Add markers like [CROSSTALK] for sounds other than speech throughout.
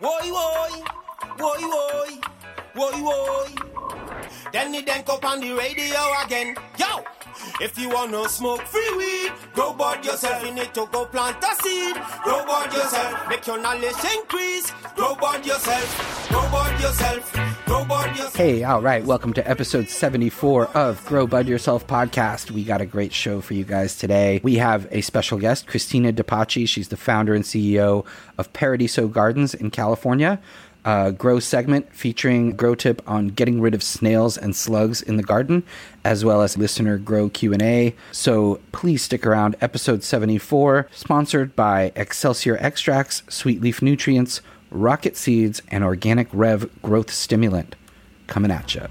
Woi woi, woi woi, woi woi. Then the dank up on the radio again. Yo! If you wanna smoke free weed, grow bud yourself. You need to go plant a seed. Grow bud yourself. Make your knowledge increase. Grow bud yourself. Grow bud yourself. Hey, all right. Welcome to episode 74 of Grow Bud Yourself podcast. We got a great show for you guys today. We have a special guest, Christina DePaci. She's the founder and CEO of Paradiso Gardens in California. A grow segment featuring grow tip on getting rid of snails and slugs in the garden, as well as listener grow Q&A. So please stick around. Episode 74, sponsored by Excelsior Extracts, Sweet Leaf Nutrients, Rocket Seeds, and Organic Rev Growth Stimulant. Coming at you.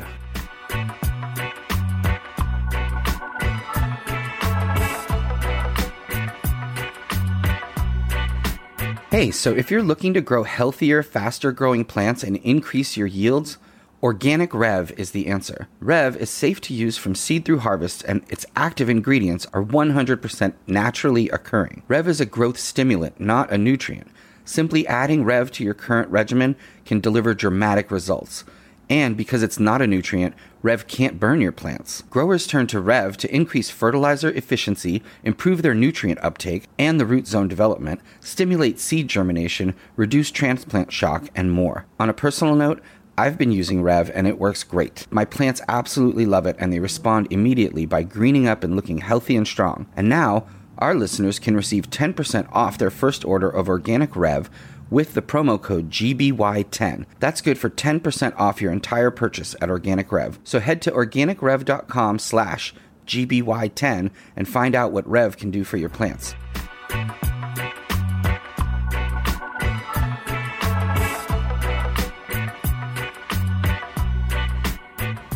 Hey, so if you're looking to grow healthier, faster growing plants and increase your yields, Organic Rev is the answer. Rev is safe to use from seed through harvest, and its active ingredients are 100% naturally occurring. Rev is a growth stimulant, not a nutrient. Simply adding Rev to your current regimen can deliver dramatic results. And because it's not a nutrient, Rev can't burn your plants. Growers turn to Rev to increase fertilizer efficiency, improve their nutrient uptake and the root zone development, stimulate seed germination, reduce transplant shock, and more. On a personal note, I've been using Rev and it works great. My plants absolutely love it and they respond immediately by greening up and looking healthy and strong. And now, our listeners can receive 10% off their first order of Organic Rev with the promo code GBY10. That's good for 10% off your entire purchase at Organic Rev. So head to organicrev.com slash GBY10 and find out what Rev can do for your plants.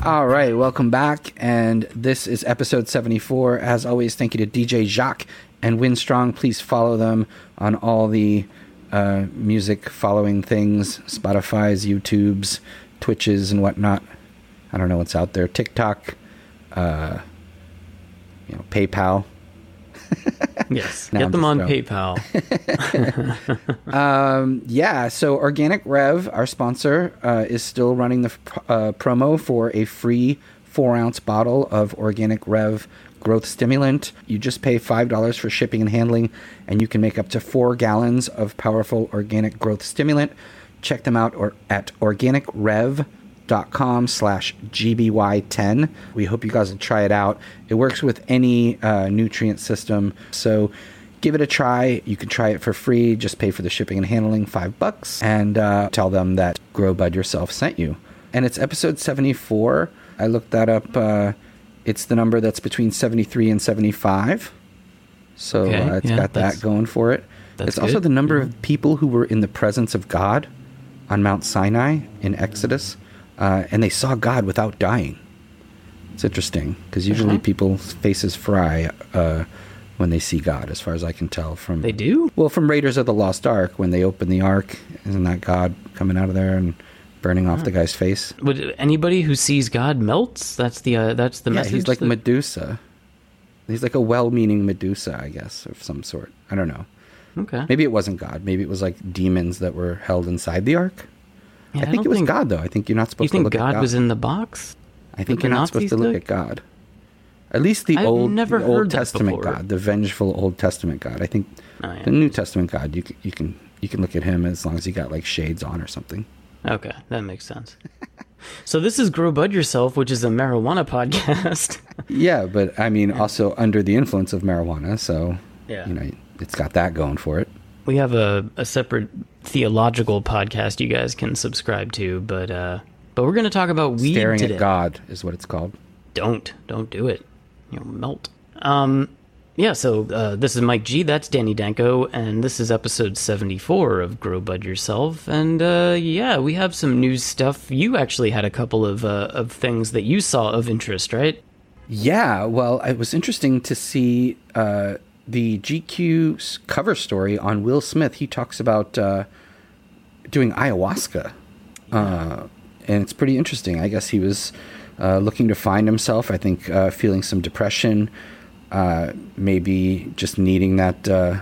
All right, welcome back. And this is episode 74. As always, thank you to DJ Jacques and Winstrong. Please follow them on all the uh, music following things Spotify's, YouTube's, Twitches, and whatnot. I don't know what's out there. TikTok, uh, you know, PayPal. [LAUGHS] Yes, [LAUGHS] get I'm them on going. PayPal. [LAUGHS] Um, yeah, so Organic Rev, our sponsor, uh, is still running the uh, promo for a free four ounce bottle of Organic Rev growth stimulant. You just pay $5 for shipping and handling, and you can make up to four gallons of powerful organic growth stimulant. Check them out or at organicrev.com slash gby10 we hope you guys will try it out. It works with any uh, nutrient system. So give it a try. You can try it for free. Just pay for the shipping and handling five bucks. And uh, tell them that grow bud yourself sent you. And it's episode 74 i looked that up uh, it's the number that's between 73 and 75 so Okay, uh, it's yeah, got that going for it. it's also the number yeah. of people who were in the presence of god on mount sinai in exodus uh, and they saw god without dying it's interesting because usually Uh-huh. people's faces fry uh, when they see God, as far as I can tell from They do? Well, from Raiders of the Lost Ark, when they open the Ark, isn't that God coming out of there and burning off the guy's face? Would anybody who sees God melts? That's the uh, that's the yeah, message. he's like that- Medusa. He's like a well-meaning Medusa, I guess, of some sort. I don't know. okay. Maybe it wasn't God. Maybe it was like demons that were held inside the Ark. Yeah, I think it was God, though. I think you're not You supposed to think look at God God. was in the box? I think you're not supposed to look at God. At least the I've old, the Old Testament before. God, the vengeful Old Testament God. I think Oh, yeah. the New Testament God, you can, you can you can look at him as long as he got like shades on or something. Okay, that makes sense. [LAUGHS] so this is Grow Bud Yourself, which is a marijuana podcast. [LAUGHS] Yeah, but I mean, also under the influence of marijuana, so Yeah. you know, it's got that going for it. We have a, a separate theological podcast you guys can subscribe to, but uh, but we're going to talk about weed Staring today. at God is what it's called. Don't don't do it. You'll melt. Um, yeah. So uh, this is Mike G. That's Danny Danko, and this is episode seventy four of Grow Bud Yourself. And uh, yeah, we have some news stuff. You actually had a couple of uh, of things that you saw of interest, right? Yeah, well, it was interesting to see uh, the GQ cover story on Will Smith. He talks about uh, doing ayahuasca, uh, and it's pretty interesting. I guess he was uh, looking to find himself. I think uh, feeling some depression, uh, maybe just needing that uh,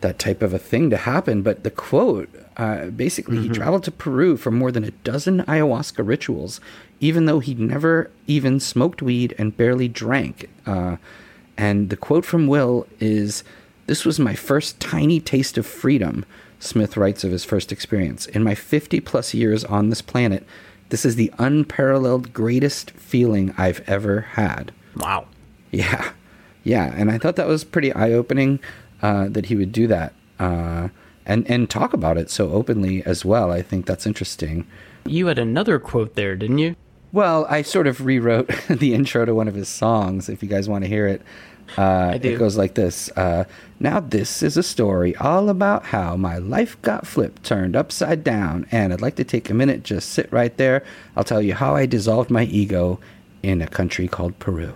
that type of a thing to happen. But the quote uh, basically, he traveled to Peru for more than a dozen ayahuasca rituals, even though he'd never even smoked weed and barely drank. And the quote from Will is This was my first tiny taste of freedom, Smith writes of his first experience. In my 50 plus years on this planet, this is the unparalleled greatest feeling I've ever had. Wow. Yeah, yeah, and I thought that was pretty eye opening uh, that he would do that uh, and and talk about it so openly as well. I think that's interesting. You had another quote there, didn't you? Well, I sort of rewrote [LAUGHS] the intro to one of his songs. If you guys want to hear it, uh, do. it goes like this. Uh, now this is a story all about how my life got flipped, turned upside down, and I'd like to take a minute, just sit right there. I'll tell you how I dissolved my ego in a country called Peru.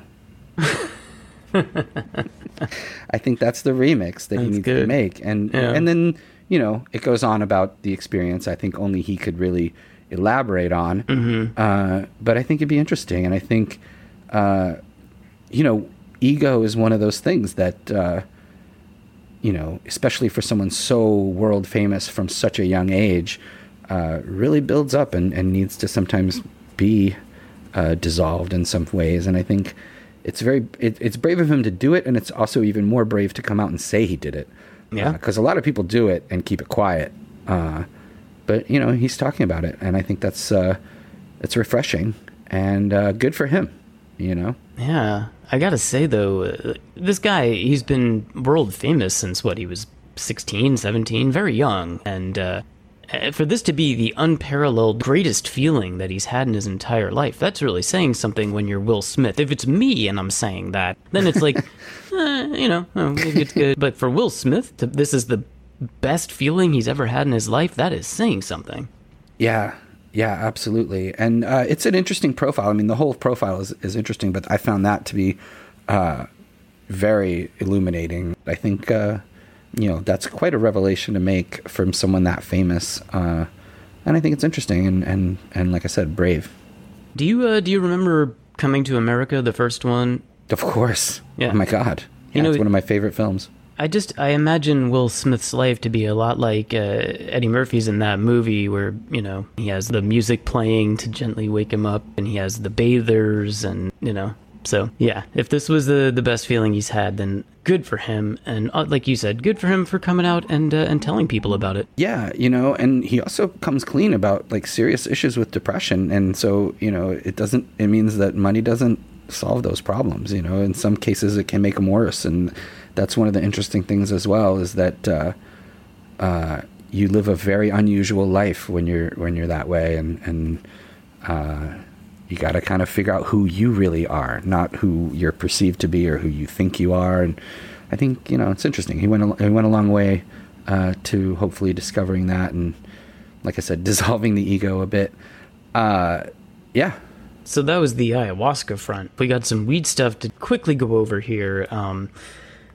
I think that's the remix that he That's needs to make, and Yeah. and then you know it goes on about the experience. I think only he could really elaborate on, Mm-hmm. uh, but I think it'd be interesting, and I think uh, you know ego is one of those things that uh, you know, especially for someone so world famous from such a young age, uh, really builds up and, and needs to sometimes be uh, dissolved in some ways. And I think it's very it, it's brave of him to do it, and it's also even more brave to come out and say he did it. Yeah. because a lot of people do it and keep it quiet. Uh, but you know, he's talking about it, and I think that's uh, it's refreshing and uh, good for him. You know. Yeah. I gotta say, though, uh, this guy, he's been world famous since what? He was 16, 17, very young. And uh, uh, for this to be the unparalleled greatest feeling that he's had in his entire life, that's really saying something when you're Will Smith. If it's me and I'm saying that, then it's like, [LAUGHS] eh, you know, oh, maybe it's good. But for Will Smith, to, this is the best feeling he's ever had in his life, that is saying something. Yeah, yeah, absolutely. And uh, it's an interesting profile. I mean, the whole profile is, is interesting, but I found that to be uh, very illuminating. I think, uh, you know, that's quite a revelation to make from someone that famous. Uh, and I think it's interesting and, and, and like I said, brave. Do you uh, do you remember Coming to America, the first one? Of course. Yeah. Oh my God. You Yeah, know- it's one of my favorite films. I just I imagine Will Smith's life to be a lot like uh, Eddie Murphy's in that movie where you know he has the music playing to gently wake him up, and he has the bathers, and you know. So yeah, if this was the the best feeling he's had, then good for him, and uh, like you said, good for him for coming out and uh, and telling people about it. Yeah, you know, and he also comes clean about like serious issues with depression, and so you know, it doesn't. It means that money doesn't solve those problems. You know, in some cases, it can make them worse, and that's one of the interesting things as well is that uh, uh, you live a very unusual life when you're when you're that way, and and uh, you got to kind of figure out who you really are, not who you're perceived to be or who you think you are. And I think you know it's interesting. He went a, he went a long way uh, to hopefully discovering that, and like I said, [LAUGHS] dissolving the ego a bit. Uh, yeah, So that was the ayahuasca front. We got some weed stuff to quickly go over here. Um,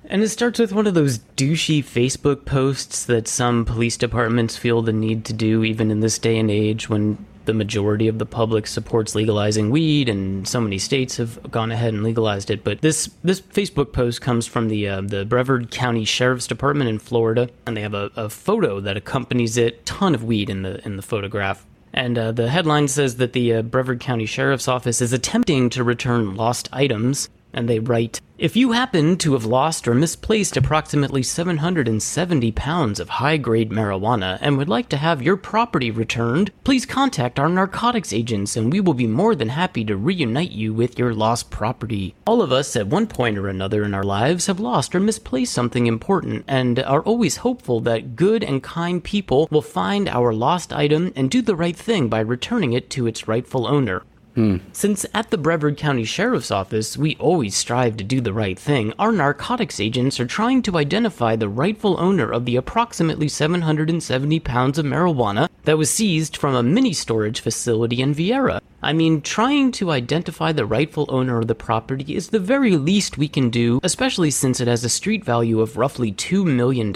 and it starts with one of those douchey Facebook posts that some police departments feel the need to do, even in this day and age when the majority of the public supports legalizing weed, and so many states have gone ahead and legalized it. But this this Facebook post comes from the uh, the Brevard County Sheriff's Department in Florida, and they have a, a photo that accompanies it. Ton of weed in the in the photograph. And uh, the headline says that the uh, Brevard County Sheriff's Office is attempting to return lost items. And they write If you happen to have lost or misplaced approximately 770 pounds of high grade marijuana and would like to have your property returned, please contact our narcotics agents and we will be more than happy to reunite you with your lost property. All of us, at one point or another in our lives, have lost or misplaced something important and are always hopeful that good and kind people will find our lost item and do the right thing by returning it to its rightful owner. Hmm. Since at the Brevard County Sheriff's Office we always strive to do the right thing, our narcotics agents are trying to identify the rightful owner of the approximately 770 pounds of marijuana that was seized from a mini storage facility in Viera. I mean, trying to identify the rightful owner of the property is the very least we can do, especially since it has a street value of roughly $2 million.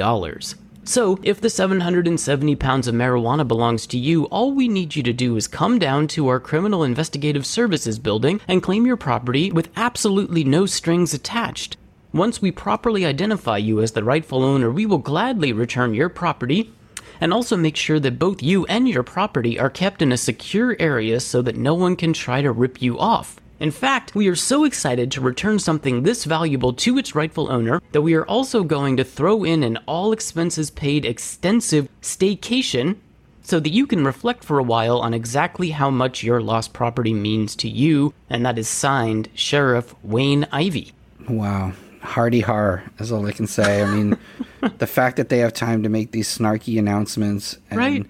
So, if the 770 pounds of marijuana belongs to you, all we need you to do is come down to our Criminal Investigative Services building and claim your property with absolutely no strings attached. Once we properly identify you as the rightful owner, we will gladly return your property and also make sure that both you and your property are kept in a secure area so that no one can try to rip you off. In fact, we are so excited to return something this valuable to its rightful owner that we are also going to throw in an all expenses paid extensive staycation so that you can reflect for a while on exactly how much your lost property means to you, and that is signed Sheriff Wayne Ivey. Wow. Hardy har is all I can say. I mean, [LAUGHS] the fact that they have time to make these snarky announcements. And Right.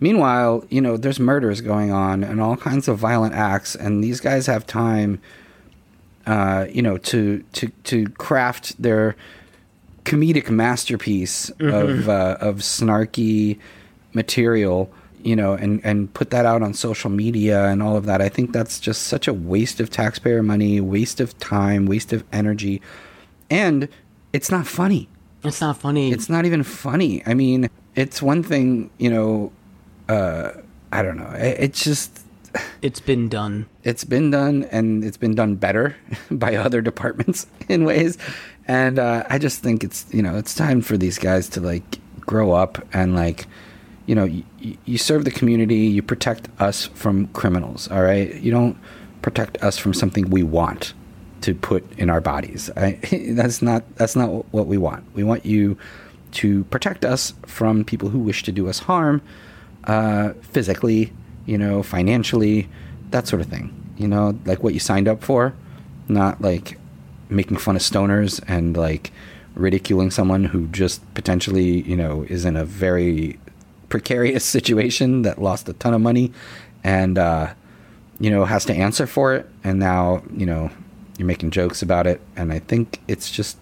Meanwhile, you know, there's murders going on and all kinds of violent acts, and these guys have time, uh, you know, to to to craft their comedic masterpiece of uh, of snarky material, you know, and and put that out on social media and all of that. I think that's just such a waste of taxpayer money, waste of time, waste of energy, and it's not funny. It's not funny. It's not even funny. I mean, it's one thing, you know. Uh, I don't know. It, it's just it's been done. it's been done and it's been done better [LAUGHS] by other departments [LAUGHS] in ways and uh, i just think it's you know it's time for these guys to like grow up and like you know you, you serve the community you protect us from criminals all right you don't protect us from something we want to put in our bodies I, [LAUGHS] that's not that's not what we want we want you to protect us from people who wish to do us harm uh, physically, you know, financially, that sort of thing. You know, like what you signed up for, not like making fun of stoners and like ridiculing someone who just potentially, you know, is in a very precarious [LAUGHS] situation that lost a ton of money and, uh, you know, has to answer for it. And now, you know, you're making jokes about it. And I think it's just,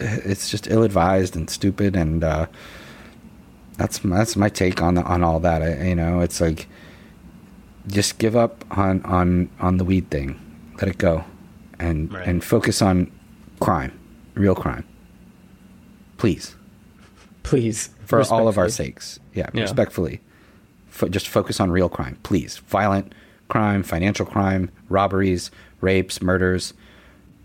it's just ill advised and stupid. And, uh, that's my, that's my take on the, on all that. I, you know, it's like just give up on on on the weed thing, let it go, and Right. and focus on crime, real crime. Please, Please. for all of our sakes, yeah, Yeah. respectfully, Fo- just focus on real crime, please. Violent crime, financial crime, robberies, rapes, murders.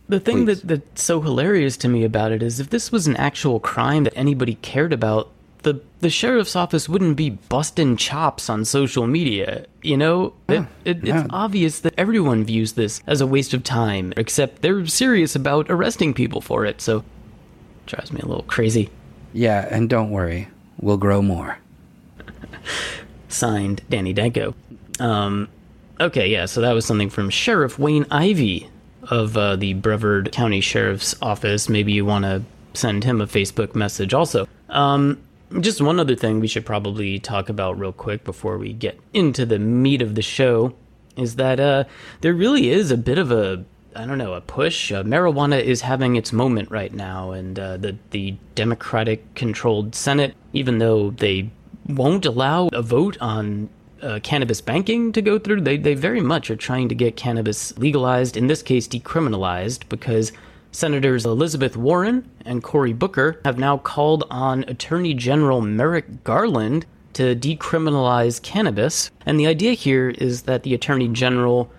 The thing Please. that, that's so hilarious to me about it is if this was an actual crime that anybody cared about, the the sheriff's office wouldn't be busting chops on social media. You know, it, it, yeah. it's obvious that everyone views this as a waste of time, except they're serious about arresting people for it. So, drives me a little crazy. Yeah, and don't worry, we'll grow more. [LAUGHS] Signed, Danny Danko. Um, okay, yeah, so that was something from Sheriff Wayne Ivey of uh, the Brevard County Sheriff's Office. Maybe you want to send him a Facebook message also. Um, just one other thing we should probably talk about real quick before we get into the meat of the show is that uh, there really is a bit of a I don't know a push. Uh, marijuana is having its moment right now, and uh, the the Democratic controlled Senate, even though they won't allow a vote on uh, cannabis banking to go through, they they very much are trying to get cannabis legalized. In this case, decriminalized because. Senators Elizabeth Warren and Cory Booker have now called on Attorney General Merrick Garland to decriminalize cannabis. And the idea here is that the Attorney General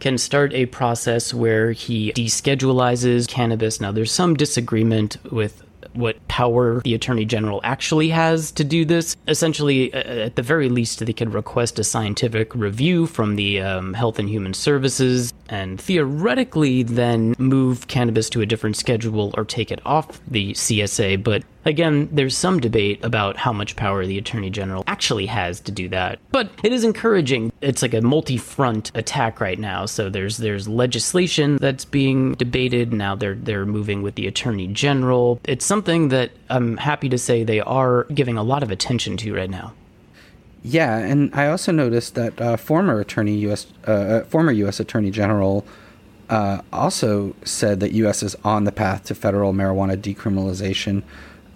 can start a process where he deschedulizes cannabis. Now, there's some disagreement with what power the Attorney General actually has to do this. Essentially, uh, at the very least, they could request a scientific review from the um, Health and Human Services and theoretically then move cannabis to a different schedule or take it off the CSA. But again, there's some debate about how much power the Attorney General actually has to do that. But it is encouraging. It's like a multi-front attack right now. So there's there's legislation that's being debated now. They're they're moving with the Attorney General. It's something that I'm happy to say they are giving a lot of attention to right now. Yeah, and I also noticed that uh, former attorney U.S. Uh, uh, former U.S. Attorney General uh, also said that U.S. is on the path to federal marijuana decriminalization,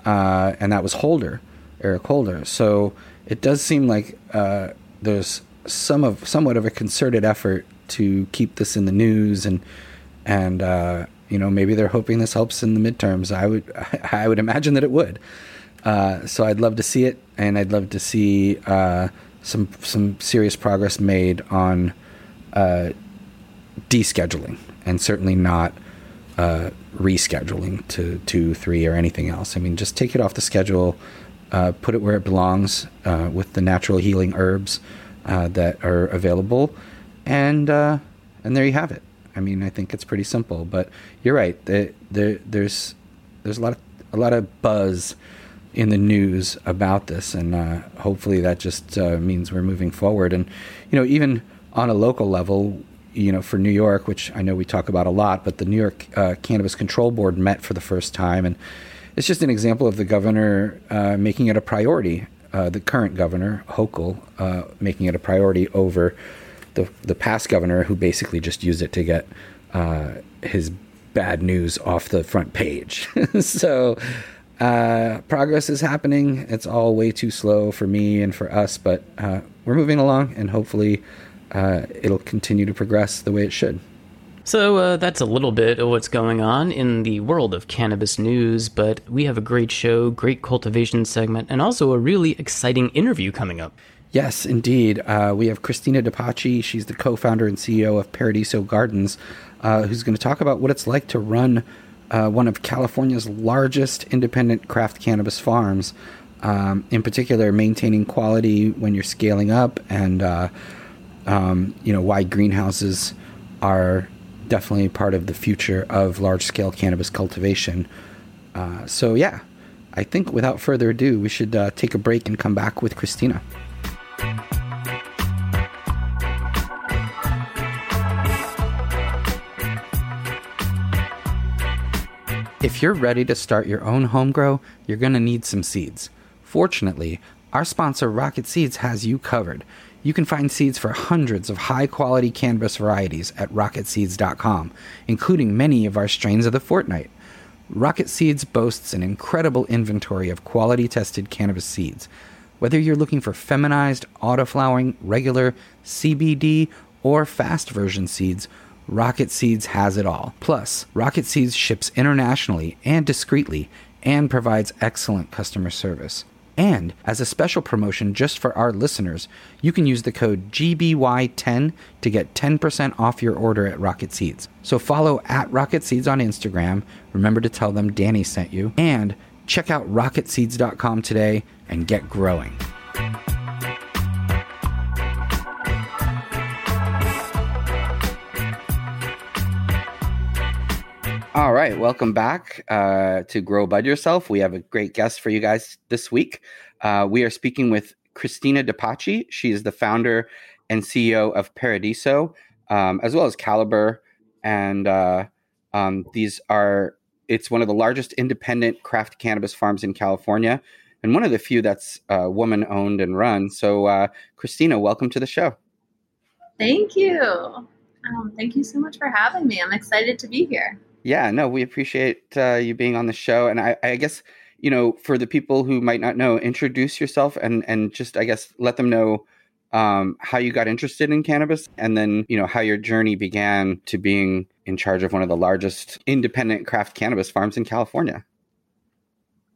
uh, and that was Holder, Eric Holder. So it does seem like uh, there's some of somewhat of a concerted effort to keep this in the news, and and uh, you know maybe they're hoping this helps in the midterms. I would [LAUGHS] I would imagine that it would. Uh, so I'd love to see it, and I'd love to see uh, some some serious progress made on uh, descheduling, and certainly not uh, rescheduling to two, three, or anything else. I mean, just take it off the schedule, uh, put it where it belongs uh, with the natural healing herbs uh, that are available, and uh, and there you have it. I mean, I think it's pretty simple. But you're right. The, the, there's there's a lot of a lot of buzz in the news about this, and uh, hopefully that just uh, means we're moving forward. And you know, even on a local level, you know, for New York, which I know we talk about a lot, but the New York uh, Cannabis Control Board met for the first time, and it's just an example of the governor uh, making it a priority. Uh, the current governor Hochul uh, making it a priority over the the past governor who basically just used it to get his bad news off the front page. [LAUGHS] so uh, progress is happening. It's all way too slow for me and for us, but uh, we're moving along, and hopefully, uh, it'll continue to progress the way it should. So uh, that's a little bit of what's going on in the world of cannabis news, but we have a great show, great cultivation segment, and also a really exciting interview coming up. Yes, indeed. Uh, we have Christina DePaci. She's the co founder and CEO of Paradiso Gardens, uh, who's going to talk about what it's like to run uh, one of California's largest independent craft cannabis farms. Um, in particular, maintaining quality when you're scaling up, and uh, um, you know why greenhouses are definitely part of the future of large-scale cannabis cultivation. Uh, so yeah, I think without further ado, we should uh, take a break and come back with Christina. If you're ready to start your own home grow, you're going to need some seeds. Fortunately, our sponsor Rocket Seeds has you covered. You can find seeds for hundreds of high quality cannabis varieties at rocketseeds.com, including many of our strains of the fortnight. Rocket Seeds boasts an incredible inventory of quality tested cannabis seeds. Whether you're looking for feminized, autoflowering, regular, CBD, or fast version seeds, Rocket Seeds has it all. Plus, Rocket Seeds ships internationally and discreetly and provides excellent customer service. And as a special promotion just for our listeners, you can use the code GBY10 to get 10% off your order at Rocket Seeds. So follow at Rocket Seeds on Instagram. Remember to tell them Danny sent you. And check out rocketseeds.com today and get growing. All right, welcome back uh, to Grow Bud Yourself. We have a great guest for you guys this week. Uh, we are speaking with Christina DePaci. She is the founder and CEO of Paradiso, um, as well as Caliber. And uh, um, these are, it's one of the largest independent craft cannabis farms in California, and one of the few that's uh, woman owned and run. So, uh, Christina, welcome to the show. Thank you. Um, thank you so much for having me. I'm excited to be here. Yeah, no, we appreciate uh, you being on the show, and I, I guess you know for the people who might not know, introduce yourself and and just I guess let them know um, how you got interested in cannabis, and then you know how your journey began to being in charge of one of the largest independent craft cannabis farms in California.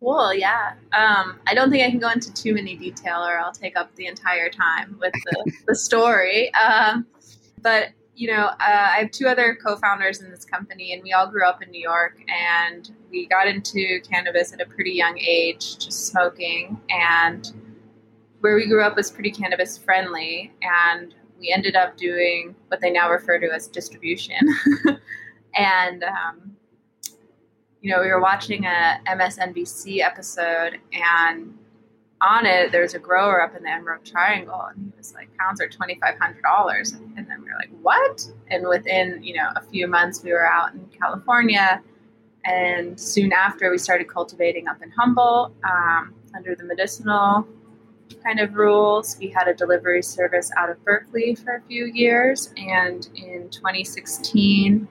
Cool, yeah. Um, I don't think I can go into too many detail, or I'll take up the entire time with the, [LAUGHS] the story. Um, but you know, uh, I have two other co-founders in this company, and we all grew up in New York, and we got into cannabis at a pretty young age, just smoking, and where we grew up was pretty cannabis friendly, and we ended up doing what they now refer to as distribution, [LAUGHS] and um, you know, we were watching a MSNBC episode, and on it, there's a grower up in the Emerald Triangle, and he was like, "Pounds are twenty five hundred dollars," and like, "What?" And within you know a few months, we were out in California, and soon after, we started cultivating up in Humboldt um, under the medicinal kind of rules. We had a delivery service out of Berkeley for a few years, and in 2016,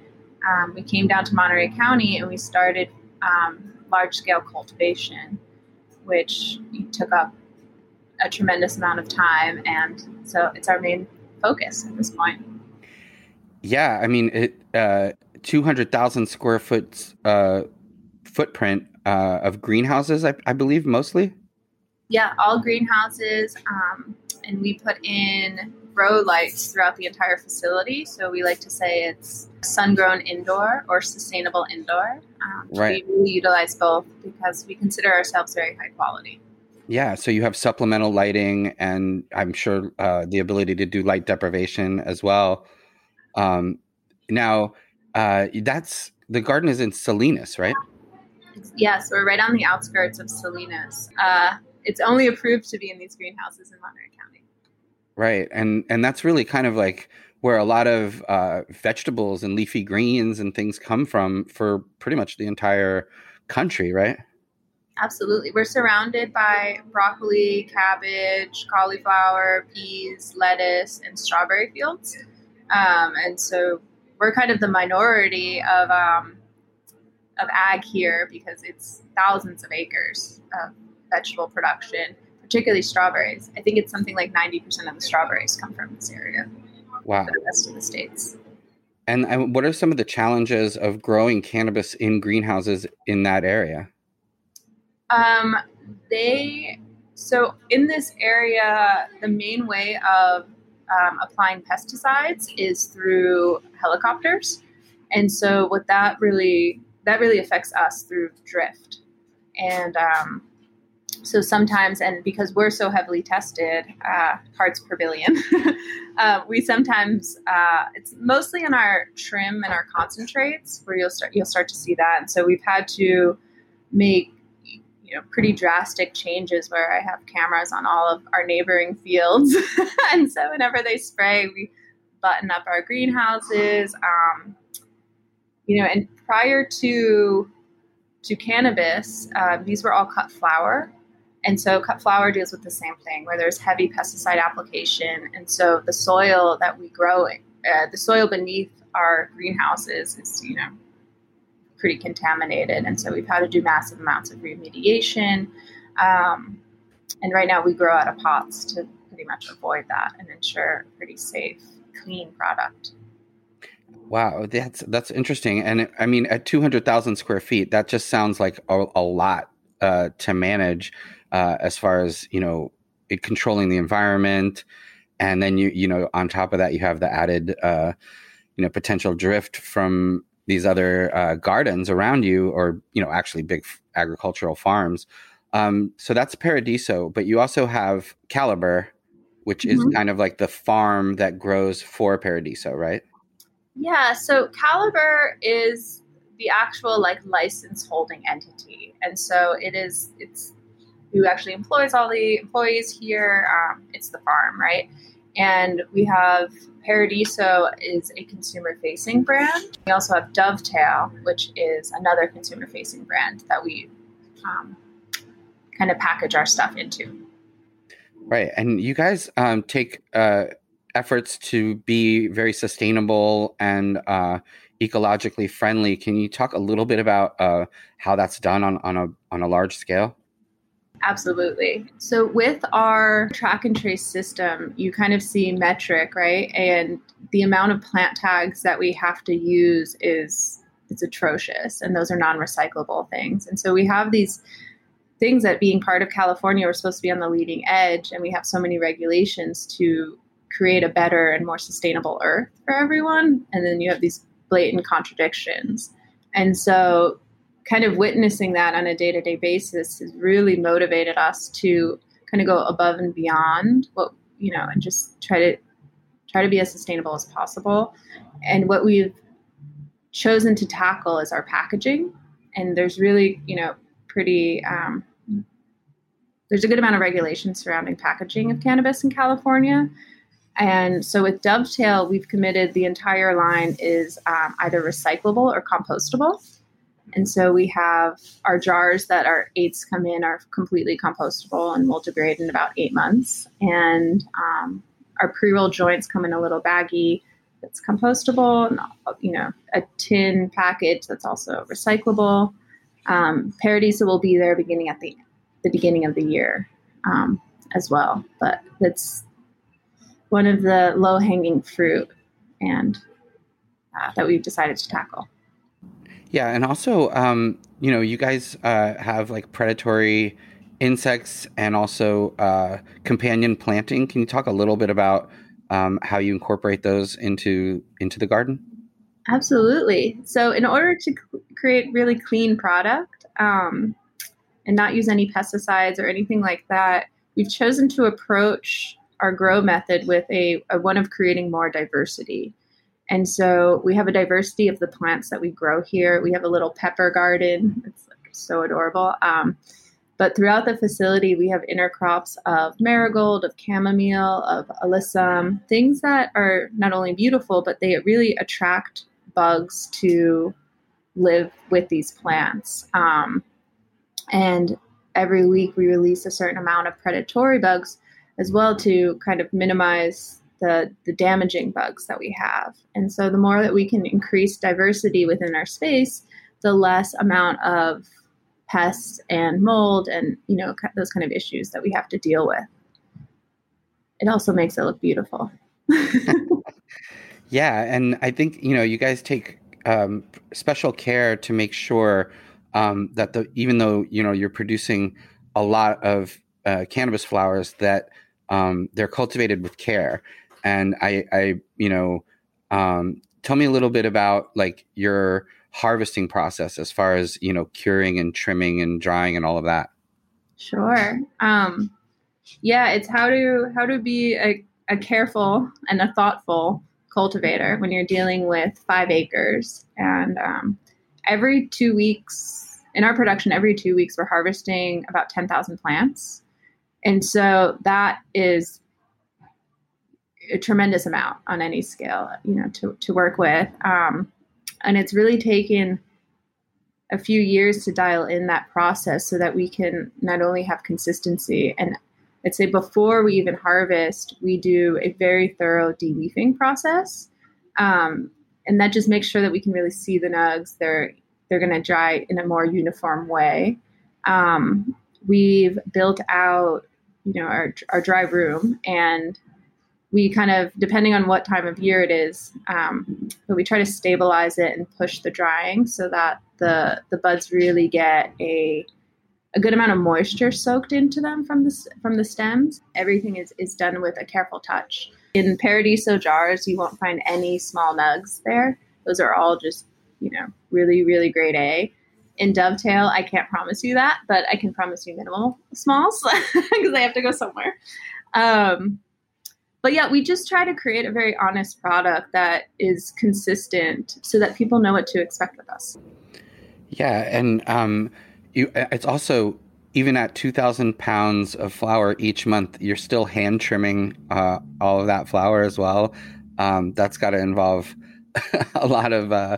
um, we came down to Monterey County and we started um, large scale cultivation which took up a tremendous amount of time. And so it's our main focus at this point. Yeah, I mean, it uh, 200,000 square foot uh, footprint uh, of greenhouses, I, I, believe, mostly. Yeah, all greenhouses. Um, and we put in grow lights throughout the entire facility. So we like to say it's sun grown indoor or sustainable indoor. Um, Right. We really utilize both because we consider ourselves very high quality. Yeah, so you have supplemental lighting, and I'm sure uh, the ability to do light deprivation as well. Um, now, uh, that's the garden is in Salinas, right? Yes, we're right on the outskirts of Salinas. Uh, it's only approved to be in these greenhouses in Monterey County. Right, and and that's really kind of like where a lot of uh, vegetables and leafy greens and things come from for pretty much the entire country, right? Absolutely. We're surrounded by broccoli, cabbage, cauliflower, peas, lettuce, and strawberry fields. Um, and so we're kind of the minority of, um, of ag here because it's thousands of acres of vegetable production, particularly strawberries. I think it's something like 90% of the strawberries come from this area Wow. for the rest of the states. And, and what are some of the challenges of growing cannabis in greenhouses in that area? Um, they so in this area, the main way of um, applying pesticides is through helicopters, and so what that really that really affects us through drift, and um, so sometimes, and because we're so heavily tested, uh, parts per billion, [LAUGHS] uh, we sometimes uh, it's mostly in our trim and our concentrates where you'll start you'll start to see that, and so we've had to make you know pretty drastic changes where I have cameras on all of our neighboring fields, [LAUGHS] and so whenever they spray, we button up our greenhouses. Um, you know, and prior to to cannabis, uh, these were all cut flower, and so cut flower deals with the same thing, where there's heavy pesticide application, and so the soil that we grow, uh, the soil beneath our greenhouses is you know pretty contaminated, and so we've had to do massive amounts of remediation. Um, and right now, we grow out of pots to pretty much avoid that and ensure a pretty safe, clean product. Wow, that's that's interesting. And I mean, at two hundred thousand square feet, that just sounds like a, a lot uh, to manage uh, as far as you know, it, controlling the environment, and then you you know, on top of that, you have the added uh, you know potential drift from these other uh, gardens around you, or you know, actually big f- agricultural farms. Um, so that's Paradiso, but you also have Caliber, which is Mhm. kind of like the farm that grows for Paradiso, right? Yeah, so Caliber is the actual like license holding entity, and so it is. It's who actually employs all the employees here. Um, it's the farm, right? And we have Paradiso is a consumer facing brand. We also have Dovetail, which is another consumer facing brand that we um, kind of package our stuff into. Right. And you guys um, take uh, efforts to be very sustainable and uh, ecologically friendly. Can you talk a little bit about uh, how that's done on, on, a, on a large scale? Absolutely. So with our track and trace system, you kind of see Metrc, right? And the amount of plant tags that we have to use is it's atrocious and those are non-recyclable things. And so we have these things that being part of California we're supposed to be on the leading edge and we have so many regulations to create a better and more sustainable earth for everyone and then you have these blatant contradictions. And so kind of witnessing that on a day-to-day basis has really motivated us to kind of go above and beyond what you know and just try to try to be as sustainable as possible. And what we've chosen to tackle is our packaging. And there's really you know pretty um, there's a good amount of regulation surrounding packaging of cannabis in california. And so with dovetail we've committed the entire line is um, either recyclable or compostable and so we have our jars that our eights come in are completely compostable and will degrade in about eight months. And um, our pre-roll joints come in a little baggie that's compostable, and you know, a tin package that's also recyclable. Um, Paradiso will be there beginning at the the beginning of the year um, as well, but that's one of the low hanging fruit and uh, that we've decided to tackle. Yeah. And also, um, you know, you guys uh, have like predatory insects and also uh, companion planting. Can you talk a little bit about um, how you incorporate those into into the garden? Absolutely. So, in order to create really clean product um, and not use any pesticides or anything like that, we've chosen to approach our grow method with a, a one of creating more diversity. And so we have a diversity of the plants that we grow here. We have a little pepper garden. It's like so adorable. Um, but throughout the facility, we have intercrops of marigold, of chamomile, of alyssum, things that are not only beautiful, but they really attract bugs to live with these plants. Um, and every week we release a certain amount of predatory bugs as well to kind of minimize the, the damaging bugs that we have. And so the more that we can increase diversity within our space, the less amount of pests and mold and you know those kind of issues that we have to deal with. It also makes it look beautiful. [LAUGHS] yeah, and I think you know you guys take um, special care to make sure um, that the even though you know you're producing a lot of uh, cannabis flowers that um, they're cultivated with care. And I, I you know, um, tell me a little bit about like your harvesting process as far as you know curing and trimming and drying and all of that. Sure. Um, yeah, it's how to how to be a, a careful and a thoughtful cultivator when you're dealing with five acres and um, every two weeks in our production every two weeks we're harvesting about 10000 plants and so that is a tremendous amount on any scale, you know, to, to work with. Um, and it's really taken a few years to dial in that process so that we can not only have consistency and I'd say before we even harvest, we do a very thorough deleafing process. Um, and that just makes sure that we can really see the nugs. They're they're going to dry in a more uniform way. Um, we've built out you know our, our dry room and we kind of depending on what time of year it is um, but we try to stabilize it and push the drying so that the the buds really get a a good amount of moisture soaked into them from the from the stems. Everything is is done with a careful touch. In paradiso jars you won't find any small nugs there. Those are all just you know really really great a. In Dovetail, I can't promise you that, but I can promise you minimal smalls [LAUGHS] because I have to go somewhere. Um, but yeah, we just try to create a very honest product that is consistent so that people know what to expect with us. Yeah, and um, you, it's also even at 2,000 pounds of flower each month, you're still hand trimming uh, all of that flower as well. Um, that's got to involve [LAUGHS] a lot of uh,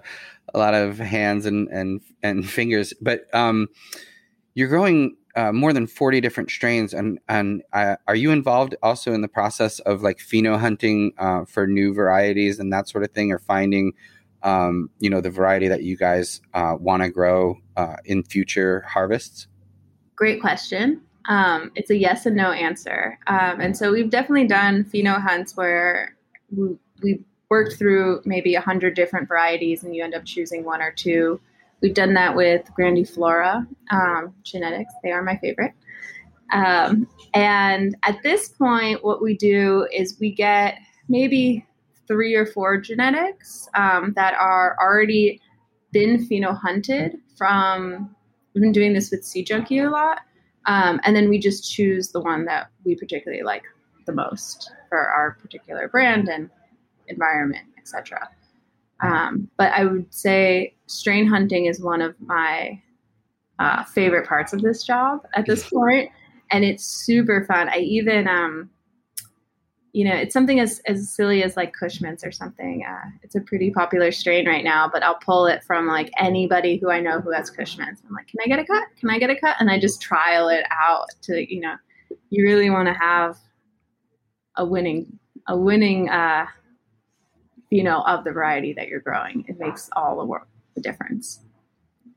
a lot of hands and and and fingers. But um, you're growing uh, more than 40 different strains, and and uh, are you involved also in the process of like pheno hunting uh, for new varieties and that sort of thing, or finding um, you know the variety that you guys uh, want to grow uh, in future harvests? Great question. Um, it's a yes and no answer. Um, and so we've definitely done pheno hunts where we, we worked through maybe a hundred different varieties and you end up choosing one or two. We've done that with Grandiflora um, genetics. They are my favorite. Um, and at this point, what we do is we get maybe three or four genetics um, that are already been pheno hunted from. We've been doing this with Seed Junky a lot, um, and then we just choose the one that we particularly like the most for our particular brand and environment, etc. Um, but I would say strain hunting is one of my uh, favorite parts of this job at this point, and it's super fun. I even, um, you know, it's something as, as silly as like Kush Mints or something. Uh, it's a pretty popular strain right now, but I'll pull it from like anybody who I know who has Kush Mints. I'm like, can I get a cut? Can I get a cut? And I just trial it out to, you know, you really want to have a winning, a winning uh, you know, of the variety that you're growing. It makes all the work the difference.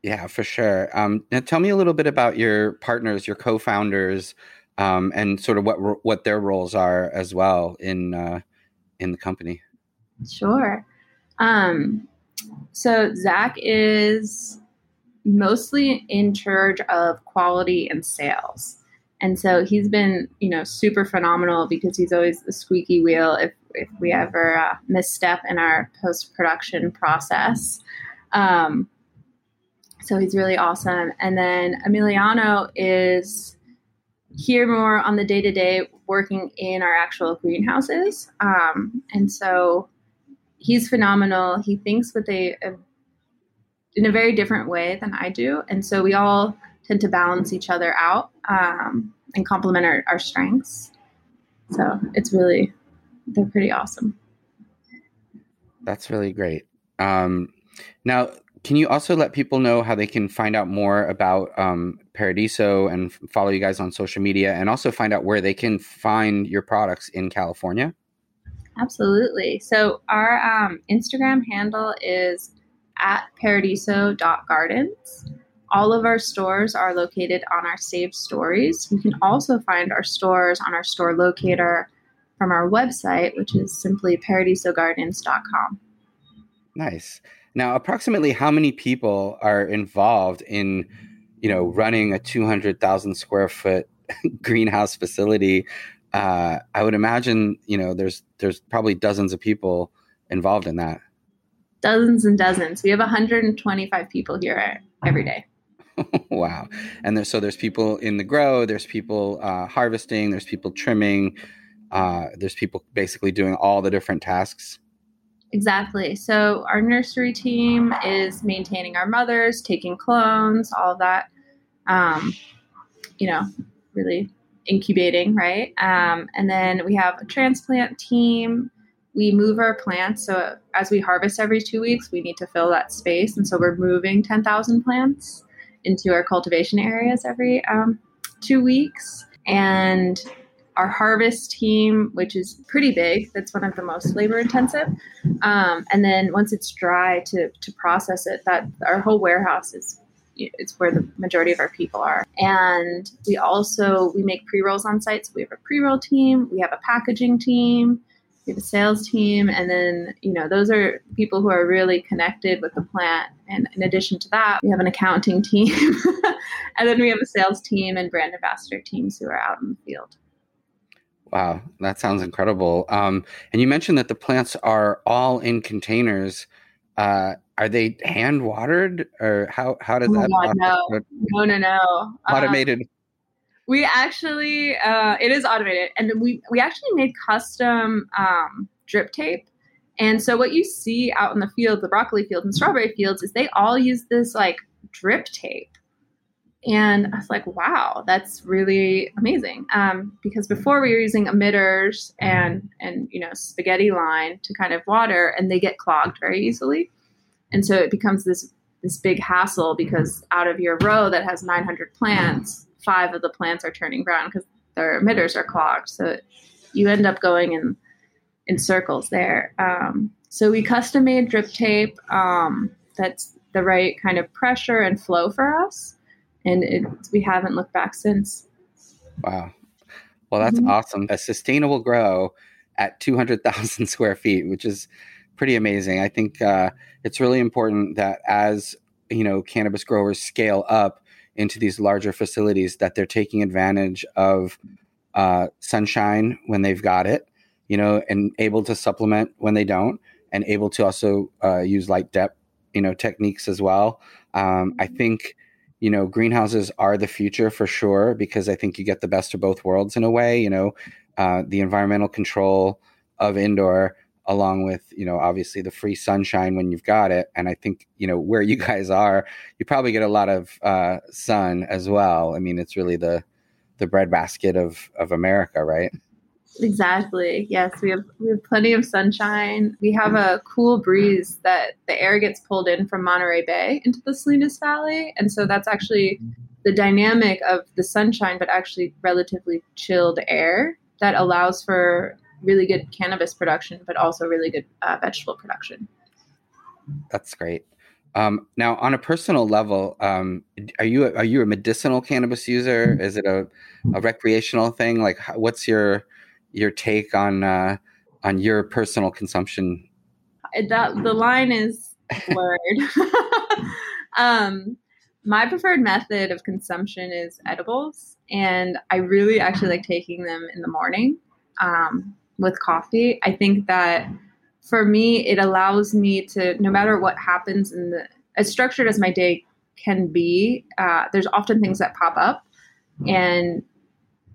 Yeah, for sure. Um, now, tell me a little bit about your partners, your co-founders, um, and sort of what what their roles are as well in uh, in the company. Sure. Um, so Zach is mostly in charge of quality and sales, And so he's been, you know, super phenomenal because he's always the squeaky wheel if, if we ever uh, misstep in our post production process. Um, so he's really awesome. And then Emiliano is here more on the day to day working in our actual greenhouses. Um, and so he's phenomenal. He thinks with a, a in a very different way than I do. And so we all tend to balance each other out um, and complement our, our strengths. So it's really, they're pretty awesome. That's really great. Um, now, can you also let people know how they can find out more about um, Paradiso and follow you guys on social media and also find out where they can find your products in California? Absolutely. So our um, Instagram handle is at paradiso.gardens. All of our stores are located on our saved stories. You can also find our stores on our store locator from our website, which is simply paradisogardens.com. Nice. Now, approximately how many people are involved in, you know, running a 200,000 square foot [LAUGHS] greenhouse facility? Uh, I would imagine, you know, there's there's probably dozens of people involved in that. Dozens and dozens. We have 125 people here every day. [LAUGHS] wow. And there's, so there's people in the grow, there's people uh, harvesting, there's people trimming, uh, there's people basically doing all the different tasks. Exactly. So our nursery team is maintaining our mothers, taking clones, all that. Um, you know, really incubating, right? Um, and then we have a transplant team. We move our plants. So as we harvest every two weeks, we need to fill that space. And so we're moving 10,000 plants into our cultivation areas every um, two weeks. And our harvest team, which is pretty big, that's one of the most labor intensive. Um, and then once it's dry to, to process it, that our whole warehouse is it's where the majority of our people are. And we also we make pre rolls on site. So we have a pre roll team, we have a packaging team, we have a sales team, and then you know those are people who are really connected with the plant. And in addition to that, we have an accounting [LAUGHS] team, and then we have a sales team and brand ambassador teams who are out in the field. Wow, that sounds incredible. Um, and you mentioned that the plants are all in containers. Uh, are they hand watered, or how how does oh that? God, no, no, no, no. Um, Automated. Um, we actually, uh, it is automated, and we we actually made custom um, drip tape. And so what you see out in the field, the broccoli fields and strawberry fields, is they all use this like drip tape. And I was like, wow, that's really amazing. Um, because before we were using emitters and and you know spaghetti line to kind of water, and they get clogged very easily, and so it becomes this this big hassle because out of your row that has 900 plants, five of the plants are turning brown because their emitters are clogged. So you end up going in in circles there. Um, so we custom made drip tape um, that's the right kind of pressure and flow for us, and it, we haven't looked back since. Wow. Well, that's mm-hmm. awesome. A sustainable grow at 200,000 [LAUGHS] square feet, which is pretty amazing. I think uh, it's really important that as you know cannabis growers scale up into these larger facilities that they're taking advantage of uh, sunshine when they've got it, you know, and able to supplement when they don't, and able to also uh, use light dep, you know, techniques as well. Um, I mm-hmm. think, you know, greenhouses are the future for sure because I think you get the best of both worlds in a way. You know, uh, the environmental control of indoor along with you know obviously the free sunshine when you've got it and i think you know where you [LAUGHS] guys are you probably get a lot of uh, sun as well i mean it's really the the breadbasket of of america right exactly yes we have we have plenty of sunshine we have a cool breeze that the air gets pulled in from monterey bay into the salinas valley and so that's actually the dynamic of the sunshine but actually relatively chilled air that allows for really good cannabis production, but also really good uh, vegetable production. That's great. Um, now, on a personal level, um, are you are you a medicinal cannabis user? Is it a, a recreational thing? Like, what's your your take on uh, on your personal consumption? That the line is blurred. [LAUGHS] um, my preferred method of consumption is edibles, and I really actually like taking them in the morning um, with coffee. I think that for me, it allows me to, no matter what happens in the, as structured as my day can be, uh, there's often things that pop up, and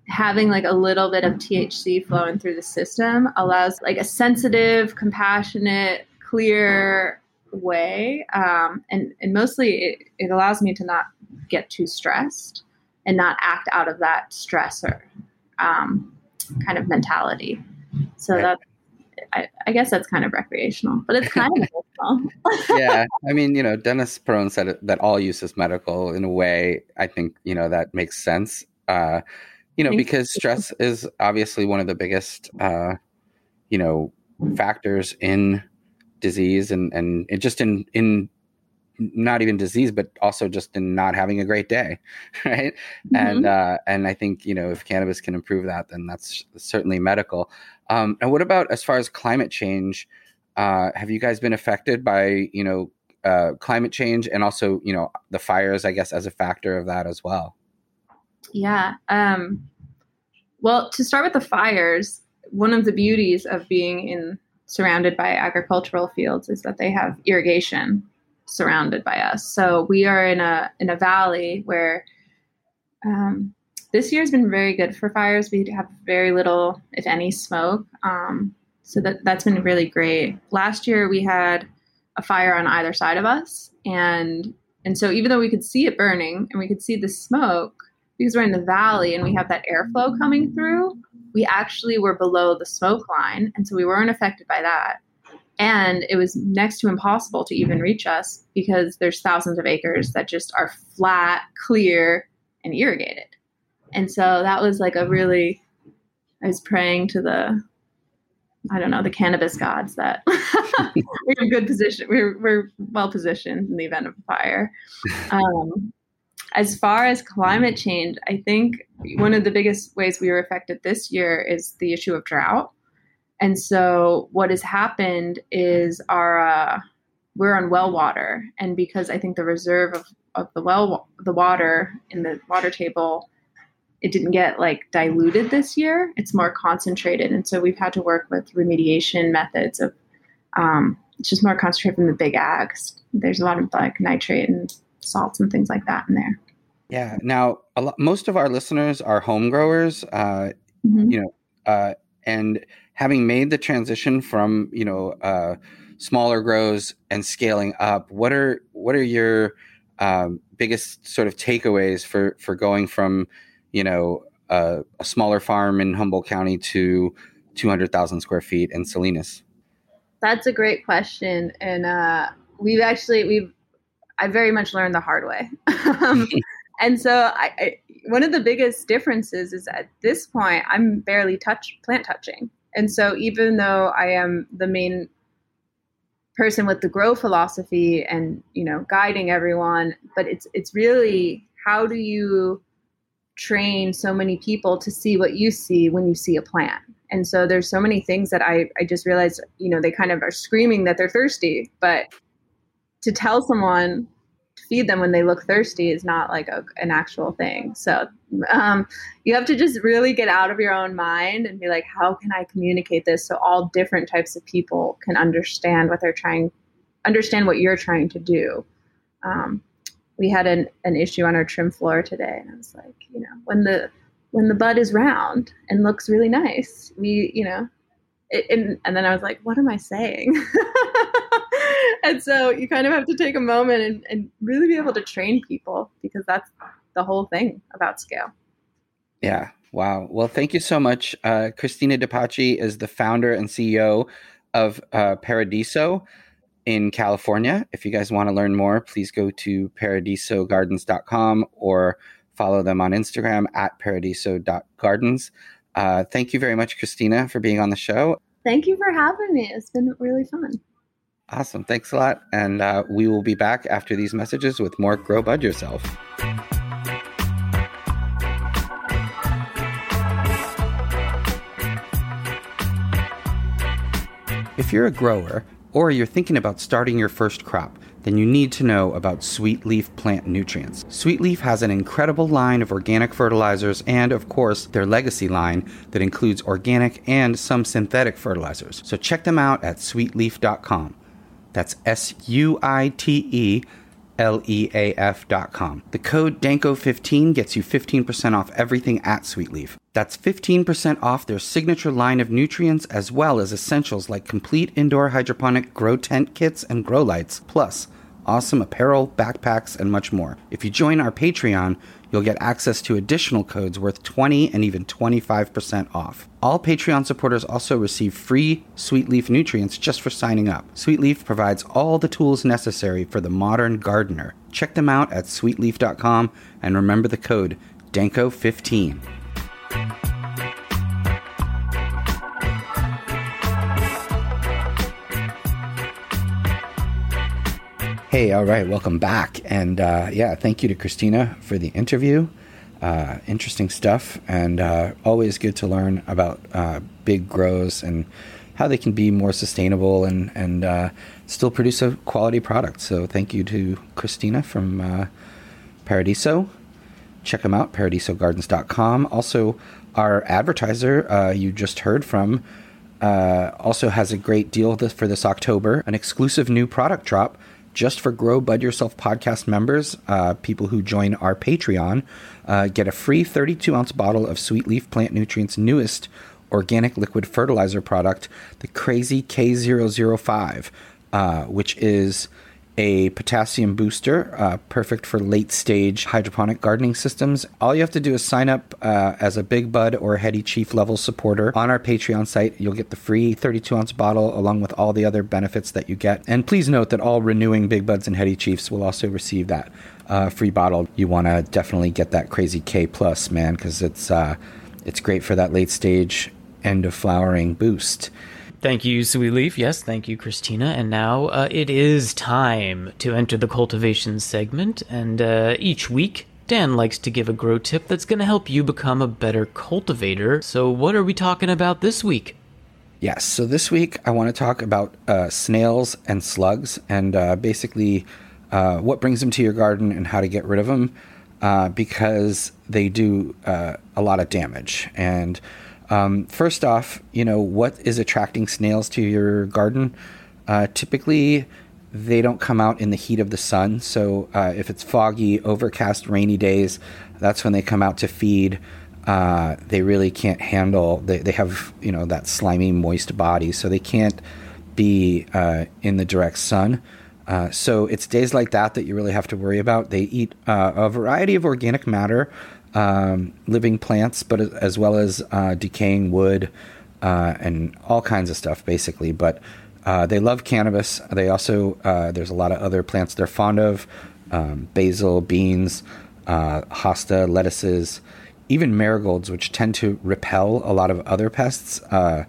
having like a little bit of THC flowing through the system allows like a sensitive, compassionate, clear way. Um, and, and mostly it, it allows me to not get too stressed and not act out of that stressor um, kind of mentality. So right. that I, I, guess that's kind of recreational, but it's kind of [LAUGHS] yeah, [LAUGHS] I mean, you know, Dennis Peron said that all use is medical. In a way, I think you know that makes sense. Uh, you know, because stress is obviously one of the biggest, uh, you know, factors in disease and and just in in not even disease, but also just in not having a great day, [LAUGHS] right? Mm-hmm. And uh, and I think you know if cannabis can improve that, then that's certainly medical. Um, and what about as far as climate change? Uh, have you guys been affected by you know uh, climate change and also you know the fires? I guess as a factor of that as well. Yeah. Um, well, to start with the fires, one of the beauties of being in surrounded by agricultural fields is that they have irrigation surrounded by us. So we are in a in a valley where um, this year has been very good for fires. We have very little, if any, smoke. Um, so that that's been really great. Last year we had a fire on either side of us, and and so even though we could see it burning and we could see the smoke because we're in the valley and we have that airflow coming through, we actually were below the smoke line, and so we weren't affected by that. And it was next to impossible to even reach us because there's thousands of acres that just are flat clear and irrigated. And so that was like a really i was praying to the i don't know the cannabis gods that [LAUGHS] we're in good position we're, we're well positioned in the event of a fire. [LAUGHS] Um, as far as climate change i think one of the biggest ways we were affected this year is the issue of drought and so what has happened is our uh, we're on well water, and because I think the reserve of, of the well the water in the water table it didn't get like diluted this year. It's more concentrated, and so we've had to work with remediation methods of um, it's just more concentrated from the big ags. There's a lot of like nitrate and salts and things like that in there. Yeah. Now, lot, most of our listeners are home growers. Uh, mm-hmm. You know, uh, and having made the transition from you know uh, smaller grows and scaling up, what are what are your um, biggest sort of takeaways for for going from you know a smaller farm in Humboldt County to 200,000 square feet in Salinas? That's a great question, and uh, we've actually we've I very much learned the hard way. [LAUGHS] um, and so I, I, one of the biggest differences is at this point I'm barely touch plant touching. And so even though I am the main person with the grow philosophy and you know guiding everyone, but it's it's really how do you train so many people to see what you see when you see a plant? And so there's so many things that I, I just realized, you know, they kind of are screaming that they're thirsty, but to tell someone feed them when they look thirsty is not like a, an actual thing. So um, you have to just really get out of your own mind and be like, how can I communicate this so all different types of people can understand what they're trying, understand what you're trying to do. Um, we had an, an issue on our trim floor today, and I was like, you know, when the when the bud is round and looks really nice, we, you know, it, and, and then I was like, what am I saying? [LAUGHS] and so you kind of have to take a moment and, and really be able to train people because that's the whole thing about scale. Yeah. Wow. Well, thank you so much. Uh, Christina DePaci is the founder and CEO of uh, Paradiso in California. If you guys want to learn more, please go to paradisogardens.com or follow them on Instagram at paradiso.gardens. Uh, thank you very much, Christina, for being on the show. Thank you for having me. It's been really fun. Awesome. Thanks a lot. And uh, we will be back after these messages with more Grow Bud Yourself. If you're a grower or you're thinking about starting your first crop, then you need to know about Sweet Leaf plant nutrients. Sweet Leaf has an incredible line of organic fertilizers and, of course, their legacy line that includes organic and some synthetic fertilizers. So check them out at sweetleaf.com. That's S U I T E L E A F dot com. The code DANKO15 gets you 15% off everything at Sweetleaf. That's 15% off their signature line of nutrients as well as essentials like complete indoor hydroponic grow tent kits and grow lights, plus awesome apparel, backpacks, and much more. If you join our Patreon, you'll get access to additional codes worth 20 and even 25% off. All Patreon supporters also receive free Sweet Leaf nutrients just for signing up. Sweet Leaf provides all the tools necessary for the modern gardener. Check them out at sweetleaf.com and remember the code DANKO15. Hey, all right, welcome back. And uh, yeah, thank you to Christina for the interview. Uh, interesting stuff, and uh, always good to learn about uh, big grows and how they can be more sustainable and and uh, still produce a quality product. So thank you to Christina from uh, Paradiso. Check them out, paradisogardens.com. Also, our advertiser you just heard from also has a great deal for this October, an exclusive new product drop just for Grow Bud Yourself podcast members, uh, people who join our Patreon, uh, get a free 32 ounce bottle of Sweet Leaf Plant Nutrients' newest organic liquid fertilizer product, the Crazy K005, uh, which is a potassium booster, uh, perfect for late stage hydroponic gardening systems. All you have to do is sign up uh, as a Big Bud or Heady Chief level supporter on our Patreon site. You'll get the free 32 ounce bottle along with all the other benefits that you get. And please note that all renewing Big Buds and Heady Chiefs will also receive that uh, free bottle. You want to definitely get that crazy K plus, man, because it's uh, it's great for that late stage end of flowering boost. Thank you, Sweet Leaf. Yes, thank you, Christina. And now uh, it is time to enter the cultivation segment. And uh, each week, Dan likes to give a grow tip that's going to help you become a better cultivator. So, what are we talking about this week? Yes, so this week I want to talk about uh, snails and slugs and uh, basically uh, what brings them to your garden and how to get rid of them uh, because they do a lot of damage. And um, first off, you know, what is attracting snails to your garden? Uh, typically, they don't come out in the heat of the sun. So uh, if it's foggy, overcast, rainy days, that's when they come out to feed. Uh, they really can't handle. They, they have you know that slimy, moist body, so they can't be uh, in the direct sun. Uh, so it's days like that that you really have to worry about. They eat uh, a variety of organic matter, um, living plants, but as well as uh, decaying wood uh, and all kinds of stuff, basically. But uh, they love cannabis. They also uh, there's a lot of other plants they're fond of: um, basil, beans, uh, hosta, lettuces, even marigolds, which tend to repel a lot of other pests. Uh,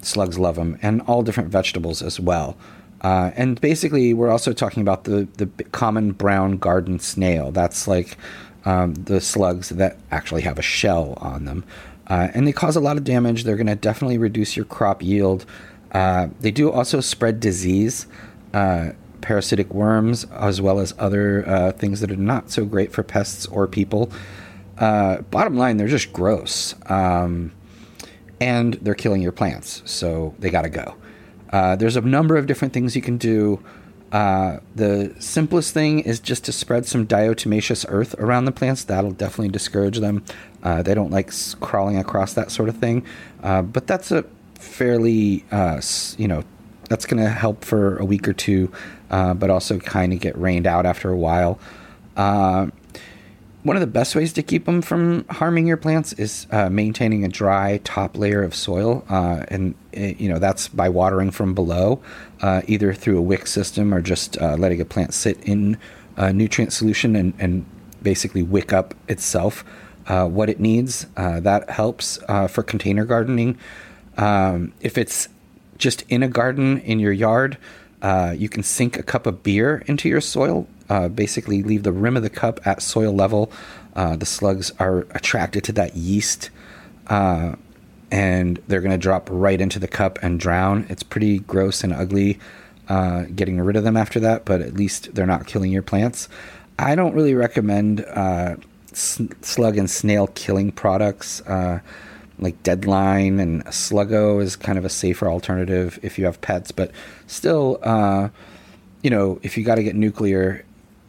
slugs love them, and all different vegetables as well. Uh, and basically, we're also talking about the the common brown garden snail. That's like um, the slugs that actually have a shell on them. Uh, and they cause a lot of damage. They're going to definitely reduce your crop yield. Uh, they do also spread disease, uh, parasitic worms, as well as other uh, things that are not so great for pests or people. Uh, bottom line, they're just gross. Um, and they're killing your plants, so they got to go. Uh, there's a number of different things you can do. Uh, the simplest thing is just to spread some diatomaceous earth around the plants. That'll definitely discourage them. Uh, they don't like crawling across that sort of thing. Uh, but that's a fairly, uh, you know, that's going to help for a week or two, uh, but also kind of get rained out after a while. Uh, one of the best ways to keep them from harming your plants is uh, maintaining a dry top layer of soil, uh, and uh, you know that's by watering from below, uh, either through a wick system or just uh, letting a plant sit in a nutrient solution and, and basically wick up itself uh, what it needs. that helps for container gardening. Um, if it's just in a garden in your yard, you can sink a cup of beer into your soil uh, basically leave the rim of the cup at soil level. Uh, the slugs are attracted to that yeast, uh, and they're going to drop right into the cup and drown. It's pretty gross and ugly. uh, getting rid of them after that, but at least they're not killing your plants. I don't really recommend uh, slug and snail killing products. Uh, like Deadline and Sluggo is kind of a safer alternative if you have pets, but still, uh, you know, if you got to get nuclear,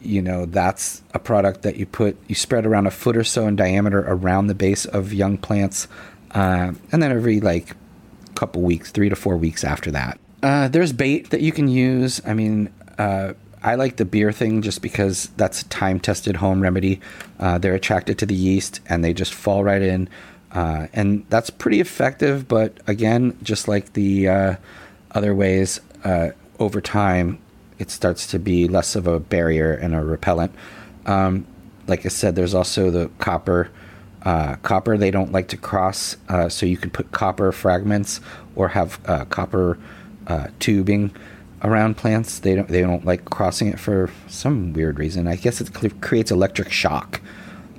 you know, that's a product that you put, you spread around a foot or so in diameter around the base of young plants, uh, and then every like couple weeks, three to four weeks after that. Uh, there's bait that you can use. I mean, uh, I like the beer thing just because that's a time tested home remedy. Uh, they're attracted to the yeast and they just fall right in. Uh, and that's pretty effective, but again, just like the uh, other ways, over time, it starts to be less of a barrier and a repellent. Um, like I said, there's also the copper. Uh, copper they don't like to cross, uh, so you could put copper fragments or have copper tubing around plants. They don't they don't like crossing it for some weird reason. I guess it creates electric shock.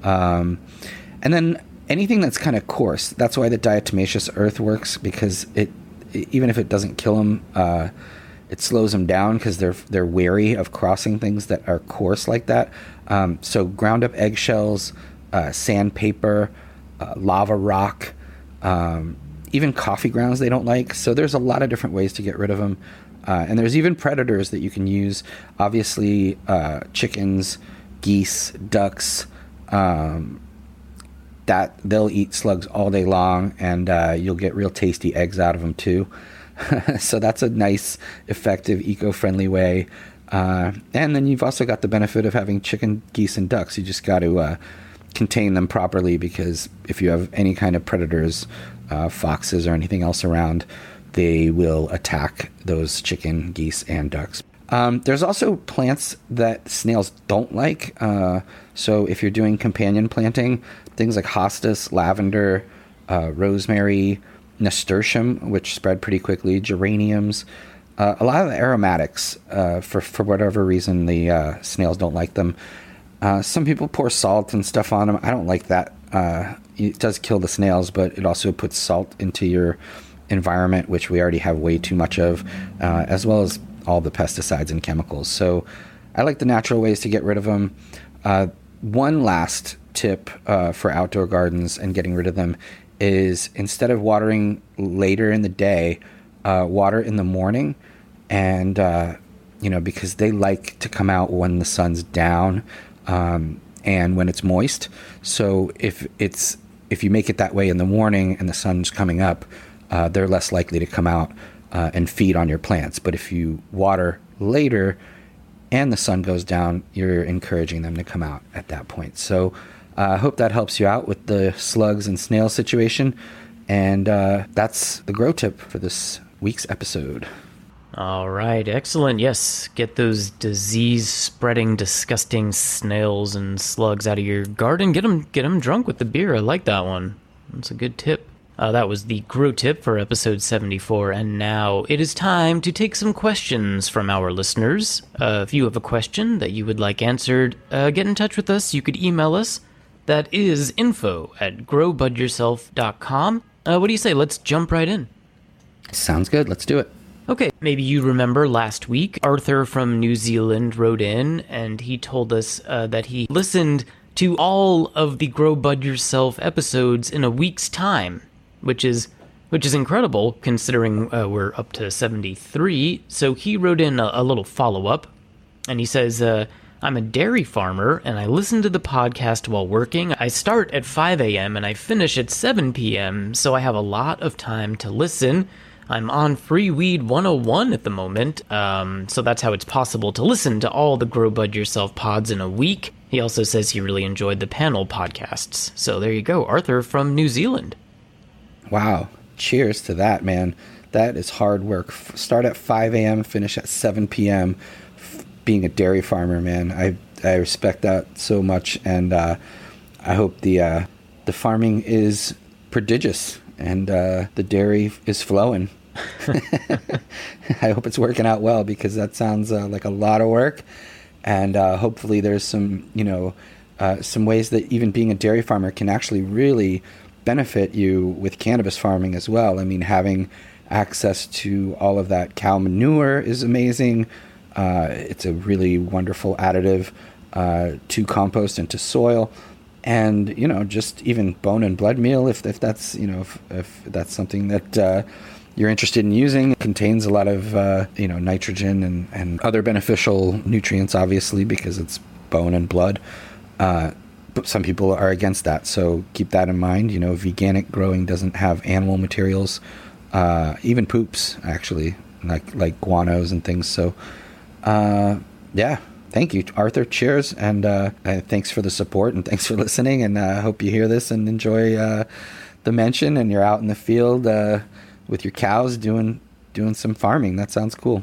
Um, and then anything that's kind of coarse. That's why the diatomaceous earth works because it even if it doesn't kill them, uh, it slows them down because they're they're wary of crossing things that are coarse like that. Um, so ground up eggshells, uh, sandpaper, uh, lava rock. Um, even coffee grounds they don't like. So there's a lot of different ways to get rid of them. Uh, and there's even predators that you can use. Obviously, uh, chickens, geese, ducks. Um, that they'll eat slugs all day long, and uh, you'll get real tasty eggs out of them too. [LAUGHS] so that's a nice, effective, eco-friendly way. Uh, and then you've also got the benefit of having chicken, geese, and ducks. You just got to uh, contain them properly because if you have any kind of predators, uh, foxes, or anything else around, they will attack those chicken, geese, and ducks. Um, there's also plants that snails don't like. Uh, so if you're doing companion planting, things like hostas, lavender, uh, rosemary, nasturtium, which spread pretty quickly, geraniums, uh, a lot of aromatics. Uh, for for whatever reason, the uh, snails don't like them. Uh, some people pour salt and stuff on them. I don't like that. it does kill the snails, but it also puts salt into your environment, which we already have way too much of, uh, as well as all the pesticides and chemicals. So I like the natural ways to get rid of them. Uh, one last tip uh, for outdoor gardens and getting rid of them is instead of watering later in the day, uh, water in the morning. And, uh, you know, because they like to come out when the sun's down um, and when it's moist. So if it's if you make it that way in the morning and the sun's coming up, uh, they're less likely to come out uh, and feed on your plants. But if you water later and the sun goes down, you're encouraging them to come out at that point. So uh, I hope that helps you out with the slugs and snail situation. And uh, that's the grow tip for this week's episode. All right, excellent. Yes, get those disease spreading disgusting snails and slugs out of your garden. Get them get them drunk with the beer. I like that one. That's a good tip. Uh, that was the Grow Tip for episode 74, and now it is time to take some questions from our listeners. Uh, if you have a question that you would like answered, uh, get in touch with us. You could email us. That is info at growbudyourself.com. Uh, what do you say? Let's jump right in. Sounds good. Let's do it. Okay, maybe you remember last week, Arthur from New Zealand wrote in and he told us uh, that he listened to all of the Grow Bud Yourself episodes in a week's time which is which is incredible considering uh, we're up to 73. So he wrote in a, a little follow up, and he says, uh, I'm a dairy farmer and I listen to the podcast while working. I start at 5 a.m. and I finish at 7 p.m., so I have a lot of time to listen. I'm on Free Weed 101 at the moment, um, so that's how it's possible to listen to all the Grow Bud Yourself pods in a week. He also says he really enjoyed the panel podcasts. So there you go, Arthur from New Zealand. Wow. Cheers to that, man. That is hard work. Start at 5 a.m., finish at 7 p.m. Being a dairy farmer, man, I I respect that so much, and uh, I hope the uh, the farming is prodigious and uh, the dairy is flowing. [LAUGHS] I hope it's working out well because that sounds uh, like a lot of work, and uh, hopefully there's some you know uh, some ways that even being a dairy farmer can actually really benefit you with cannabis farming as well. I mean, having access to all of that cow manure is amazing. Uh, it's a really wonderful additive uh, to compost and to soil. And you know, just even bone and blood meal, if, if that's you know if, if that's something that uh, you're interested in using, it contains a lot of uh, you know nitrogen and, and other beneficial nutrients, obviously because it's bone and blood. Uh, but some people are against that, so keep that in mind. You know, veganic growing doesn't have animal materials, uh, even poops actually, like like guanos and things. So, uh, yeah, thank you, Arthur. Cheers, and uh, thanks for the support and thanks for [LAUGHS] listening. And I uh, hope you hear this and enjoy uh, the mention. And you're out in the field uh, with your cows doing doing some farming. That sounds cool.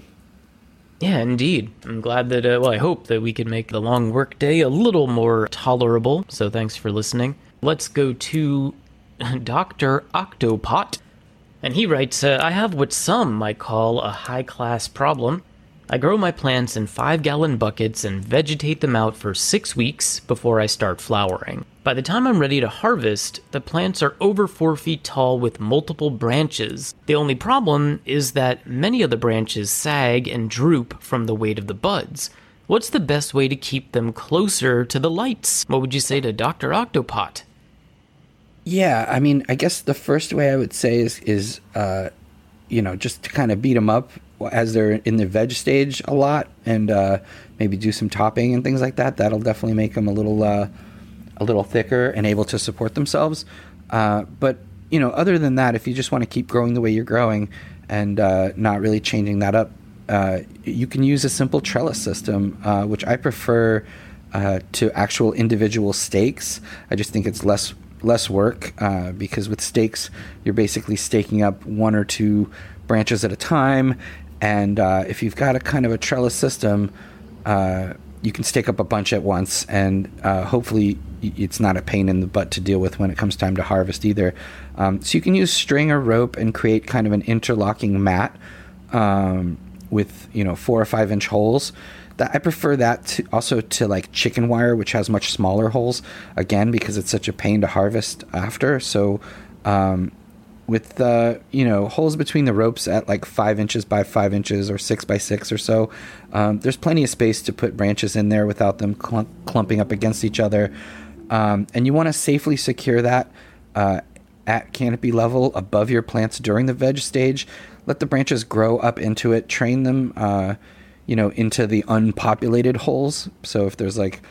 Yeah, indeed. I'm glad that, uh, well, I hope that we can make the long work day a little more tolerable. So thanks for listening. Let's go to [LAUGHS] Dr. Octopot. And he writes uh, I have what some might call a high class problem. I grow my plants in 5 gallon buckets and vegetate them out for 6 weeks before I start flowering. By the time I'm ready to harvest, the plants are over 4 feet tall with multiple branches. The only problem is that many of the branches sag and droop from the weight of the buds. What's the best way to keep them closer to the lights? What would you say to Dr. Octopot? Yeah, I mean, I guess the first way I would say is is uh, you know just to kind of beat them up as they're in the veg stage a lot, and uh, maybe do some topping and things like that. That'll definitely make them a little uh, a little thicker and able to support themselves. Uh, but you know, other than that, if you just want to keep growing the way you're growing and uh, not really changing that up, uh, you can use a simple trellis system, uh, which I prefer to actual individual stakes. I just think it's less less work because with stakes, you're basically staking up one or two branches at a time and uh, if you've got a kind of a trellis system, uh, you can stake up a bunch at once, and uh, hopefully it's not a pain in the butt to deal with when it comes time to harvest either. Um, so you can use string or rope and create kind of an interlocking mat um, with you know four or five inch holes. That I prefer that to also to like chicken wire, which has much smaller holes. Again, because it's such a pain to harvest after. So um, with uh, you know holes between the ropes at like five inches by five inches or six by six or so. Um, there's plenty of space to put branches in there without them clump- clumping up against each other, um, and you want to safely secure that uh, at canopy level above your plants during the veg stage. Let the branches grow up into it. Train them, uh, you know, into the unpopulated holes. So if there's like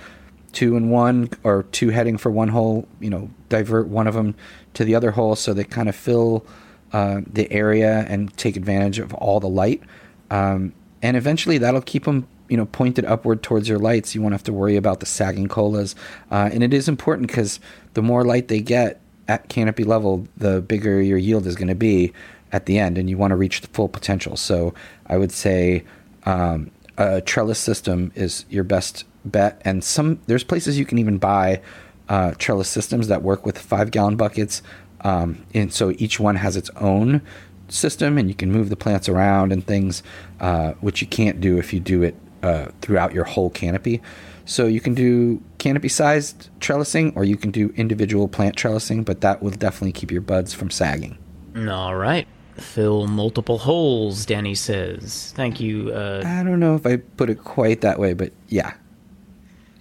two and one or two heading for one hole, you know, divert one of them to the other hole so they kind of fill uh, the area and take advantage of all the light. Um, and eventually that'll keep them, you know, pointed upward towards your lights. You won't have to worry about the sagging colas. Uh, and it is important because the more light they get at canopy level, the bigger your yield is going to be at the end, and you want to reach the full potential. So I would say um, a trellis system is your best bet. And some there's places you can even buy uh, trellis systems that work with five gallon buckets. Um, and so each one has its own system, and you can move the plants around and things, uh, which you can't do if you do it uh, throughout your whole canopy. So you can do canopy sized trellising, or you can do individual plant trellising, but that will definitely keep your buds from sagging. All right. Fill multiple holes, Danny says. Thank you. Uh, I don't know if I put it quite that way, but yeah.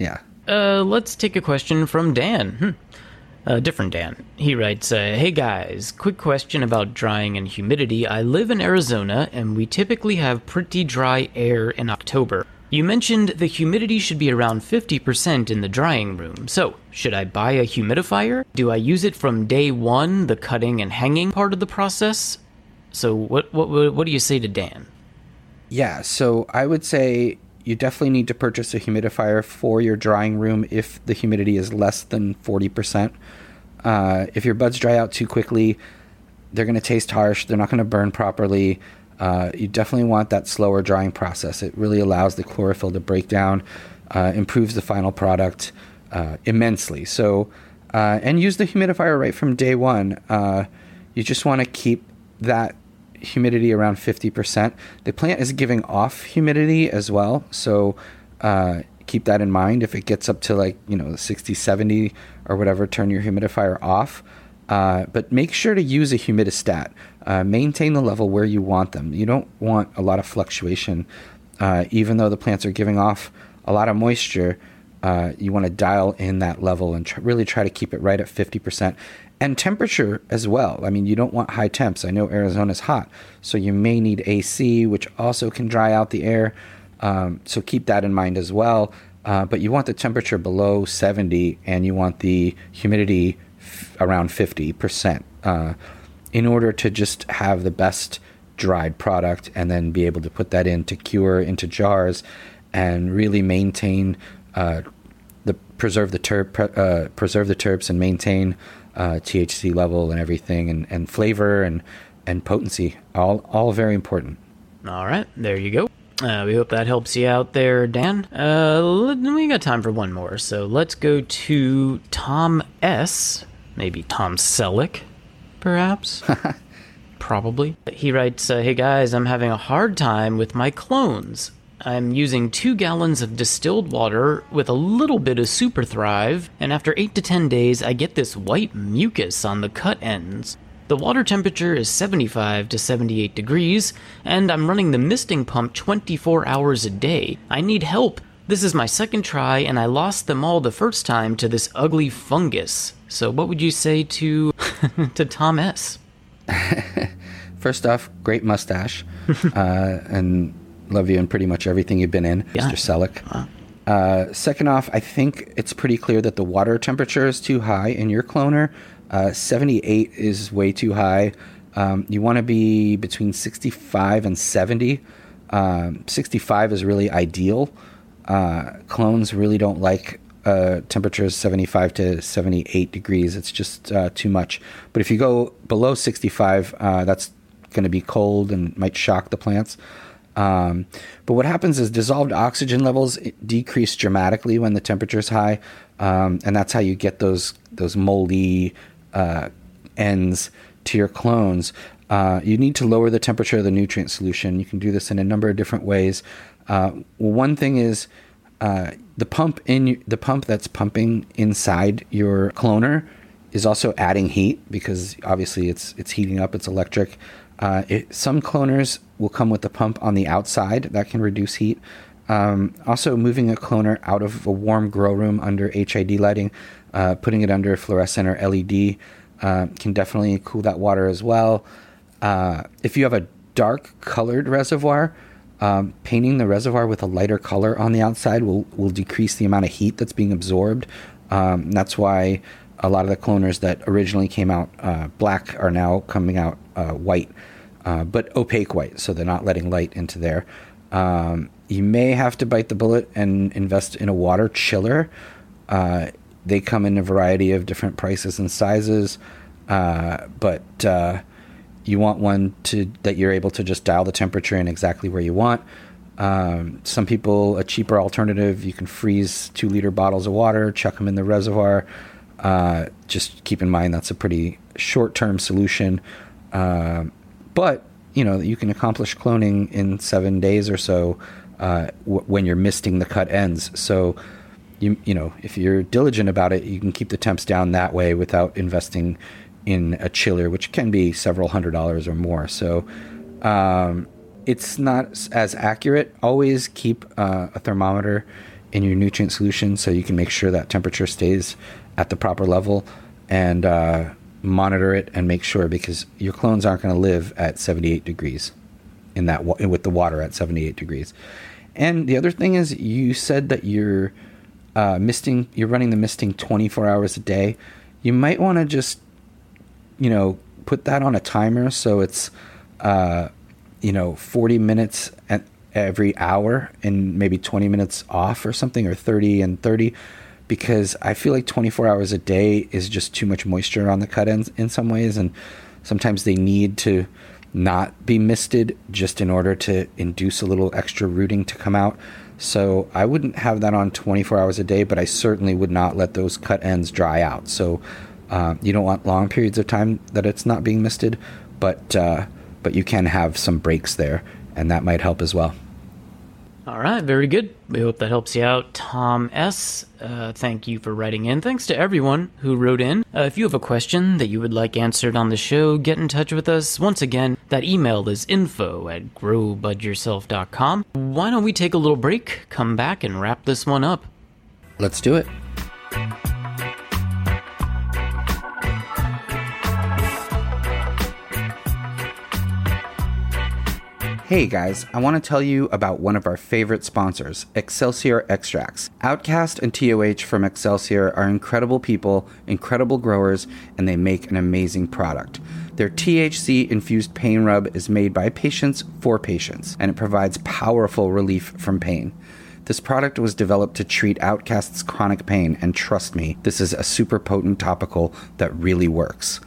Yeah. Uh, let's take a question from Dan. Hmm. A uh, different Dan. He writes, uh, Hey guys, quick question about drying and humidity. I live in Arizona and we typically have pretty dry air in October. You mentioned the humidity should be around 50% in the drying room. So, should I buy a humidifier? Do I use it from day one, the cutting and hanging part of the process? So, what, what, what do you say to Dan? Yeah, so I would say you definitely need to purchase a humidifier for your drying room if the humidity is less than 40%. Uh, if your buds dry out too quickly, they're going to taste harsh. They're not going to burn properly. Uh, you definitely want that slower drying process. It really allows the chlorophyll to break down, uh, improves the final product uh, immensely. So, uh, and use the humidifier right from day one. Uh, you just want to keep that humidity around 50%. The plant is giving off humidity as well. So uh, keep that in mind. If it gets up to like, you know, 60, 70 or whatever, turn your humidifier off. Uh, but make sure to use a humidistat. Uh, maintain the level where you want them. You don't want a lot of fluctuation. Uh, even though the plants are giving off a lot of moisture, uh, you want to dial in that level and tr- really try to keep it right at 50%. And temperature as well. I mean, you don't want high temps. I know Arizona's hot, so you may need AC, which also can dry out the air. Um, so keep that in mind as well. Uh, but you want the temperature below 70 and you want the humidity f- around 50% uh, in order to just have the best dried product and then be able to put that in to cure into jars and really maintain uh, the preserve the terp uh, preserve the terps and maintain uh, THC level and everything and, and flavor and and potency all all very important. All right, there you go. Uh, we hope that helps you out there, Dan. Uh, we got time for one more, so let's go to Tom S. Maybe Tom Selleck, perhaps. [LAUGHS] Probably. He writes, uh, "Hey guys, I'm having a hard time with my clones. I'm using two gallons of distilled water with a little bit of Super Thrive, and after 8 to 10 days, I get this white mucus on the cut ends. The water temperature is 75 to 78 degrees, and I'm running the misting pump 24 hours a day. I need help. This is my second try, and I lost them all the first time to this ugly fungus. So, what would you say to [LAUGHS] to Tom S? [LAUGHS] First off, great mustache, [LAUGHS] uh, and love you in pretty much everything you've been in, Yeah. Mr. Selleck. Uh, second off, I think it's pretty clear that the water temperature is too high in your cloner. Uh, 78 is way too high. Um, you want to be between 65 and 70. Um, 65 is really ideal. Uh, clones really don't like uh, temperatures 75 to 78 degrees. It's just uh, too much. But if you go below 65, uh, that's going to be cold and might shock the plants. Um, but what happens is dissolved oxygen levels decrease dramatically when the temperature is high, um, and that's how you get those those moldy uh, ends to your clones. Uh, you need to lower the temperature of the nutrient solution. You can do this in a number of different ways. Uh, one thing is uh, the pump in the pump that's pumping inside your cloner is also adding heat because obviously it's it's heating up. It's electric. Uh, it, some cloners will come with the pump on the outside that can reduce heat. Um, also, moving a cloner out of a warm grow room under HID lighting, uh, putting it under fluorescent or LED uh, can definitely cool that water as well. Uh, if you have a dark colored reservoir, um, painting the reservoir with a lighter color on the outside will, will decrease the amount of heat that's being absorbed. Um, that's why a lot of the cloners that originally came out uh, black are now coming out uh, white, uh, but opaque white, so they're not letting light into there. Um, you may have to bite the bullet and invest in a water chiller. Uh, they come in a variety of different prices and sizes, uh, but uh, you want one to that you're able to just dial the temperature in exactly where you want. Um, some people, a cheaper alternative, you can freeze two liter bottles of water, chuck them in the reservoir. Uh, just keep in mind that's a pretty short term solution. Uh, but, you know, you can accomplish cloning in seven days or so uh, w- when you're misting the cut ends. So, you, you know, if you're diligent about it, you can keep the temps down that way without investing in a chiller, which can be several hundred dollars or more. So, um, it's not as accurate. Always keep uh, a thermometer in your nutrient solution so you can make sure that temperature stays at the proper level and uh, monitor it and make sure because your clones aren't going to live at 78 degrees in that wa- with the water at 78 degrees. And the other thing is, you said that you're uh, misting, you're running the misting 24 hours a day. You might want to just you know, put that on a timer so it's, uh, you know, 40 minutes at every hour and maybe 20 minutes off or something, or 30 and 30, because I feel like 24 hours a day is just too much moisture on the cut ends in some ways. And sometimes they need to not be misted just in order to induce a little extra rooting to come out. So I wouldn't have that on 24 hours a day, but I certainly would not let those cut ends dry out. So uh, you don't want long periods of time that it's not being misted, but uh, but you can have some breaks there, and that might help as well. All right, very good. We hope that helps you out. Tom S., uh, thank you for writing in. Thanks to everyone who wrote in. Uh, if you have a question that you would like answered on the show, get in touch with us. Once again, that email is info at growbudyourself.com. Why don't we take a little break, come back, and wrap this one up? Let's do it. Hey guys, I want to tell you about one of our favorite sponsors, Excelsior Extracts. Outcast and TOH from Excelsior are incredible people, incredible growers, and they make an amazing product. Their THC infused pain rub is made by patients for patients, and it provides powerful relief from pain. This product was developed to treat Outcast's chronic pain, and trust me, this is a super potent topical that really works.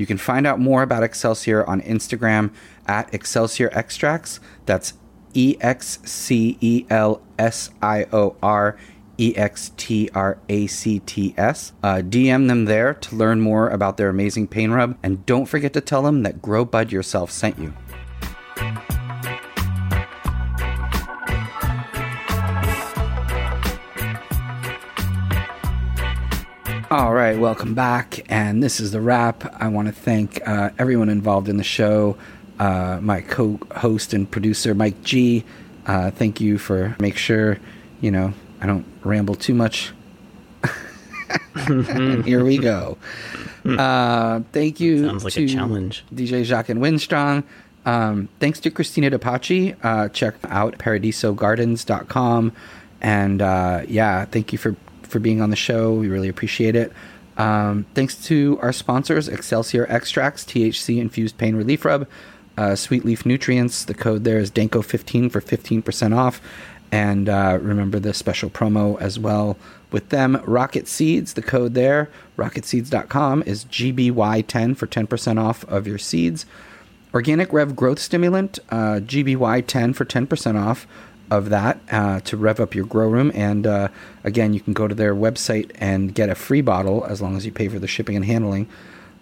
You can find out more about Excelsior on Instagram at Excelsior Extracts. That's E X C E L S I O R E X T R A C T S. Uh, DM them there to learn more about their amazing pain rub, and don't forget to tell them that Grow Bud Yourself sent you. All right, welcome back. And this is the wrap. I want to thank uh, everyone involved in the show, uh, my co host and producer, Mike G. Uh, thank you for make sure, you know, I don't ramble too much. and [LAUGHS] here we go. Uh, thank you. Sounds like a challenge. DJ Jacques and Winstrong. Um, thanks to Christina DePaci. Uh, check out paradisogardens.com. And uh, yeah, thank you for for being on the show. We really appreciate it. Um, thanks to our sponsors, Excelsior Extracts, THC infused pain relief rub, uh, Sweet Leaf Nutrients. The code there is Danko15 for 15% off. And uh, remember the special promo as well with them. Rocket Seeds, the code there, rocketseeds.com, is GBY10 for 10% off of your seeds. Organic Rev Growth Stimulant, uh, GBY10 for 10% off of that uh, to rev up your grow room. And uh, again, you can go to their website and get a free bottle as long as you pay for the shipping and handling.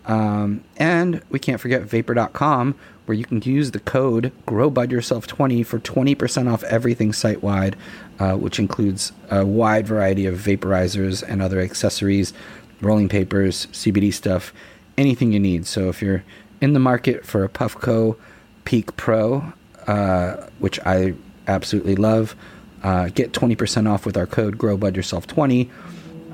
Um, and we can't forget vapor.com, where you can use the code GrowBudYourself20 for 20% off everything site wide, uh, which includes a wide variety of vaporizers and other accessories, rolling papers, CBD stuff, anything you need. So if you're in the market for a Puffco Peak Pro, uh, which I absolutely love. Uh, get 20% off with our code GrowBudYourself20.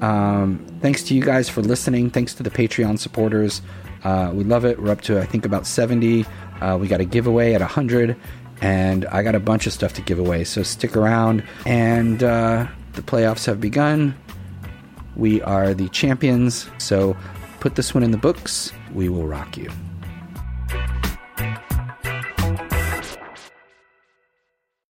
Um, thanks to you guys for listening. Thanks to the Patreon supporters. Uh, we love it. We're up to, I think, about 70. Uh, we got a giveaway at 100. And I got a bunch of stuff to give away. So stick around. And uh, the playoffs have begun. We are the champions. So put this one in the books. We will rock you.